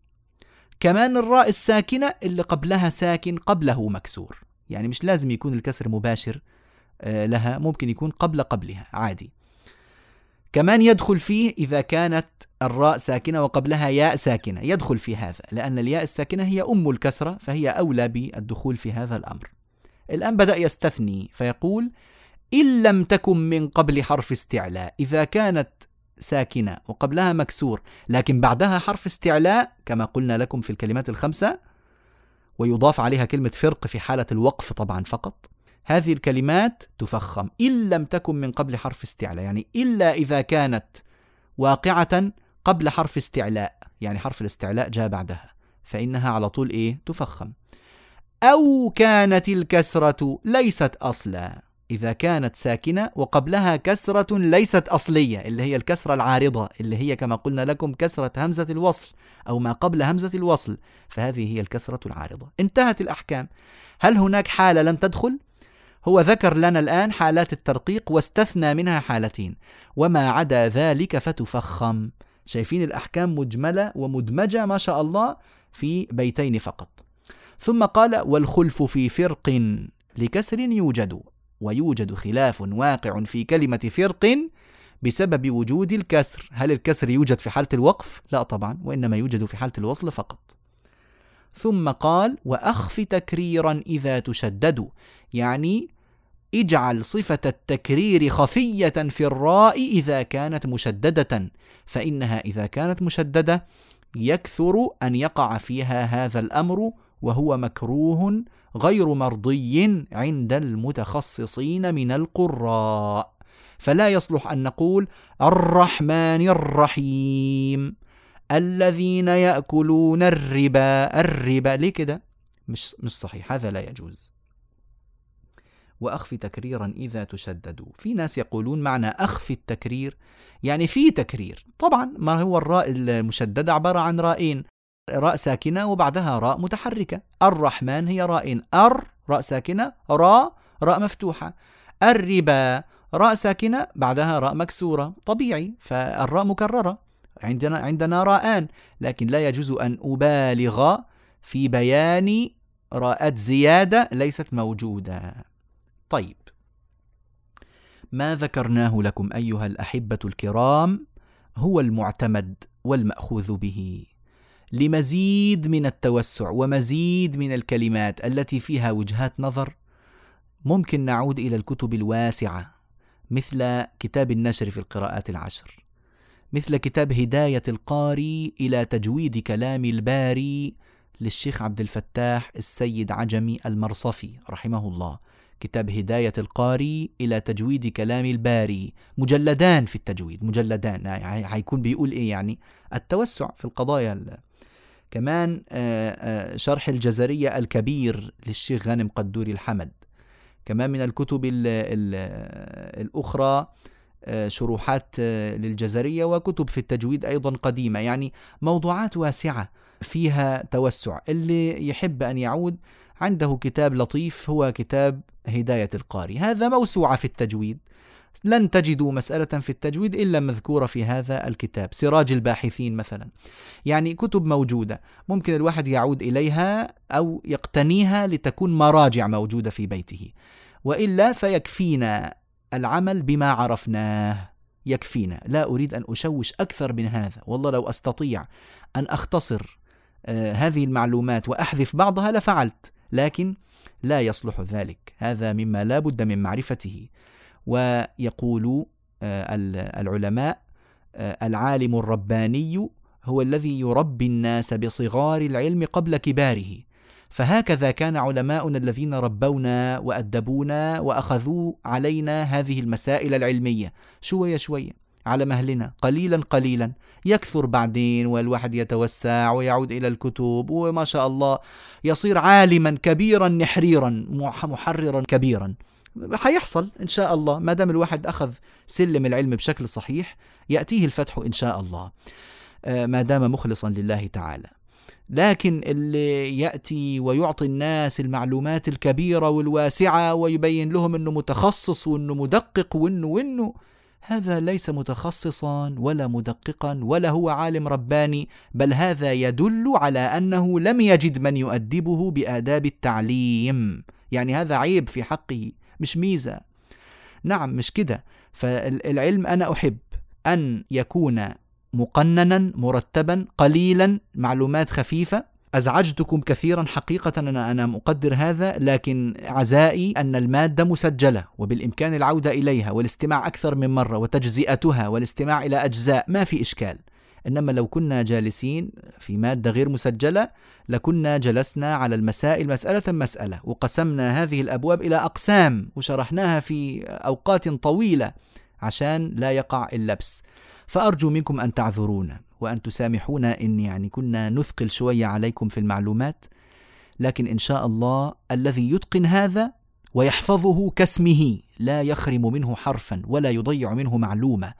كمان الراء الساكنة اللي قبلها ساكن قبله مكسور. يعني مش لازم يكون الكسر مباشر آه، لها ممكن يكون قبل قبلها عادي. كمان يدخل فيه إذا كانت الراء ساكنة وقبلها ياء ساكنة. يدخل في هذا لأن الياء الساكنة هي أم الكسرة فهي أولى بالدخول في هذا الأمر. الآن بدأ يستثني فيقول إن لم تكن من قبل حرف استعلاء إذا كانت ساكنة وقبلها مكسور لكن بعدها حرف استعلاء كما قلنا لكم في الكلمات الخمسة ويضاف عليها كلمة فرق في حالة الوقف طبعا فقط هذه الكلمات تفخم. إن لم تكن من قبل حرف استعلاء يعني إلا إذا كانت واقعة قبل حرف استعلاء يعني حرف الاستعلاء جاء بعدها فإنها على طول إيه؟ تفخم. أو كانت الكسرة ليست أصلا إذا كانت ساكنة وقبلها كسرة ليست أصلية اللي هي الكسرة العارضة اللي هي كما قلنا لكم كسرة همزة الوصل أو ما قبل همزة الوصل فهذه هي الكسرة العارضة. انتهت الأحكام. هل هناك حالة لم تدخل؟ هو ذكر لنا الآن حالات الترقيق واستثنى منها حالتين وما عدا ذلك فتفخم. شايفين الأحكام مجملة ومدمجة ما شاء الله في بيتين فقط. ثم قال والخلف في فرق لكسر يوجد ويوجد خلاف واقع في كلمة فرق بسبب وجود الكسر. هل الكسر يوجد في حالة الوقف؟ لا طبعا وإنما يوجد في حالة الوصل فقط. ثم قال وأخف تكريرا إذا تشدد يعني اجعل صفة التكرير خفية في الراء إذا كانت مشددة فإنها إذا كانت مشددة يكثر أن يقع فيها هذا الأمر وهو مكروه غير مرضي عند المتخصصين من القراء. فلا يصلح أن نقول الرحمن الرحيم الذين يأكلون الربا الربا ليه كده؟ مش مش صحيح هذا لا يجوز. وأخفي تكريرا إذا تشددوا في ناس يقولون معنى أخفي التكرير يعني في تكرير. طبعا ما هو الراء المشدده عبارة عن رائين. راء ساكنة وبعدها راء متحركة. الرحمن هي راء أر راء ساكنة. راء راء مفتوحة. الربا راء ساكنة. بعدها راء مكسورة. طبيعي. فالراء مكررة. عندنا عندنا راءان. لكن لا يجوز أن أبالغ في بيان راءات زيادة ليست موجودة. طيب. ما ذكرناه لكم أيها الأحبة الكرام هو المعتمد والمأخوذ به. لمزيد من التوسع ومزيد من الكلمات التي فيها وجهات نظر ممكن نعود إلى الكتب الواسعة مثل كتاب النشر في القراءات العشر مثل كتاب هداية القاري إلى تجويد كلام الباري للشيخ عبد الفتاح السيد عجمي المرصفي رحمه الله. كتاب هداية القاري إلى تجويد كلام الباري. مجلدان في التجويد مجلدان. هيكون بيقول إيه يعني؟ التوسع في القضايا كمان آه، آه، شرح الجزرية الكبير للشيخ غانم قدوري الحمد. كمان من الكتب ال ال الأخرى آه، شروحات للجزرية وكتب في التجويد أيضا قديمة. يعني موضوعات واسعة فيها توسع. اللي يحب أن يعود عنده كتاب لطيف هو كتاب هداية القاري. هذا موسوعة في التجويد. لن تجدوا مسألة في التجويد إلا مذكورة في هذا الكتاب. سراج الباحثين مثلا. يعني كتب موجودة. ممكن الواحد يعود إليها أو يقتنيها لتكون مراجع موجودة في بيته. وإلا فيكفينا العمل بما عرفناه. يكفينا. لا أريد أن أشوش أكثر من هذا. والله لو أستطيع أن أختصر آه هذه المعلومات وأحذف بعضها لفعلت. لكن لا يصلح ذلك. هذا مما لا بد من معرفته. ويقول آه، العلماء آه، العالم الرباني هو الذي يربي الناس بصغار العلم قبل كباره. فهكذا كان علماؤنا الذين ربونا وأدبونا وأخذوا علينا هذه المسائل العلمية. شوية شوية. على مهلنا. قليلا قليلا. يكثر بعدين والواحد يتوسع ويعود إلى الكتب وما شاء الله يصير عالما كبيرا نحريرا محررا كبيرا. حيحصل إن شاء الله. ما دام الواحد أخذ سلم العلم بشكل صحيح يأتيه الفتح إن شاء الله. آه، ما دام مخلصا لله تعالى. لكن اللي يأتي ويعطي الناس المعلومات الكبيرة والواسعة ويبين لهم إنه متخصص وإنه مدقق وإنه وإنه هذا ليس متخصصا ولا مدققا ولا هو عالم رباني بل هذا يدل على أنه لم يجد من يؤدبه بآداب التعليم. يعني هذا عيب في حقه مش ميزة. نعم مش كده. فالعلم أنا أحب أن يكون مقننا مرتبا قليلا معلومات خفيفة. أزعجتكم كثيرا حقيقه أنا أنا مقدر هذا لكن عزائي أن المادة مسجلة وبالإمكان العودة إليها والاستماع أكثر من مرة وتجزئتها والاستماع إلى أجزاء ما في إشكال. إنما لو كنا جالسين في مادة غير مسجلة لكنا جلسنا على المسائل مسألة مسألة وقسمنا هذه الأبواب إلى أقسام وشرحناها في أوقات طويلة عشان لا يقع اللبس. فأرجو منكم أن تعذرونا. وأن تسامحونا إن يعني كنا نثقل شوية عليكم في المعلومات لكن إن شاء الله الذي يتقن هذا ويحفظه كاسمه لا يخرم منه حرفا ولا يضيع منه معلومة.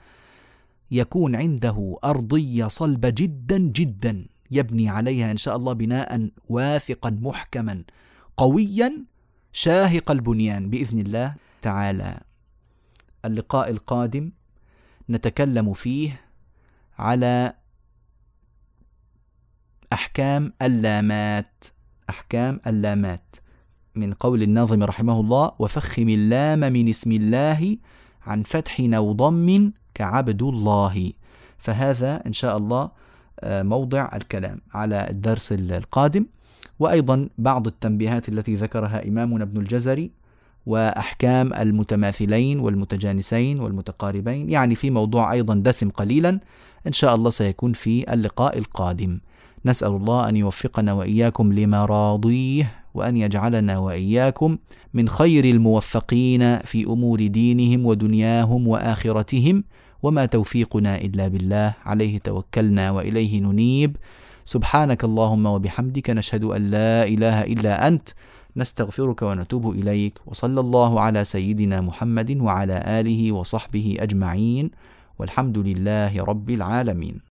يكون عنده أرضية صلبه جدا جدا يبني عليها إن شاء الله بناء واثقا محكما قويا شاهق البنيان بإذن الله تعالى. اللقاء القادم نتكلم فيه على أحكام اللامات أحكام اللامات من قول الناظم رحمه الله وفخم اللام من اسم الله عن فتح أو ضم كعبد الله. فهذا إن شاء الله آه، موضع الكلام على الدرس القادم. وأيضا بعض التنبيهات التي ذكرها إمامنا ابن الجزري وأحكام المتماثلين والمتجانسين والمتقاربين يعني في موضوع أيضا دسم قليلا. إن شاء الله سيكون في اللقاء القادم. نسأل الله أن يوفقنا وإياكم لمراضيه وأن يجعلنا وإياكم من خير الموفقين في أمور دينهم ودنياهم وآخرتهم. وما توفيقنا إلا بالله. عليه توكلنا وإليه ننيب. سبحانك اللهم وبحمدك نشهد أن لا إله إلا أنت. نستغفرك ونتوب إليك. وصلى الله على سيدنا محمد وعلى آله وصحبه أجمعين. والحمد لله رب العالمين.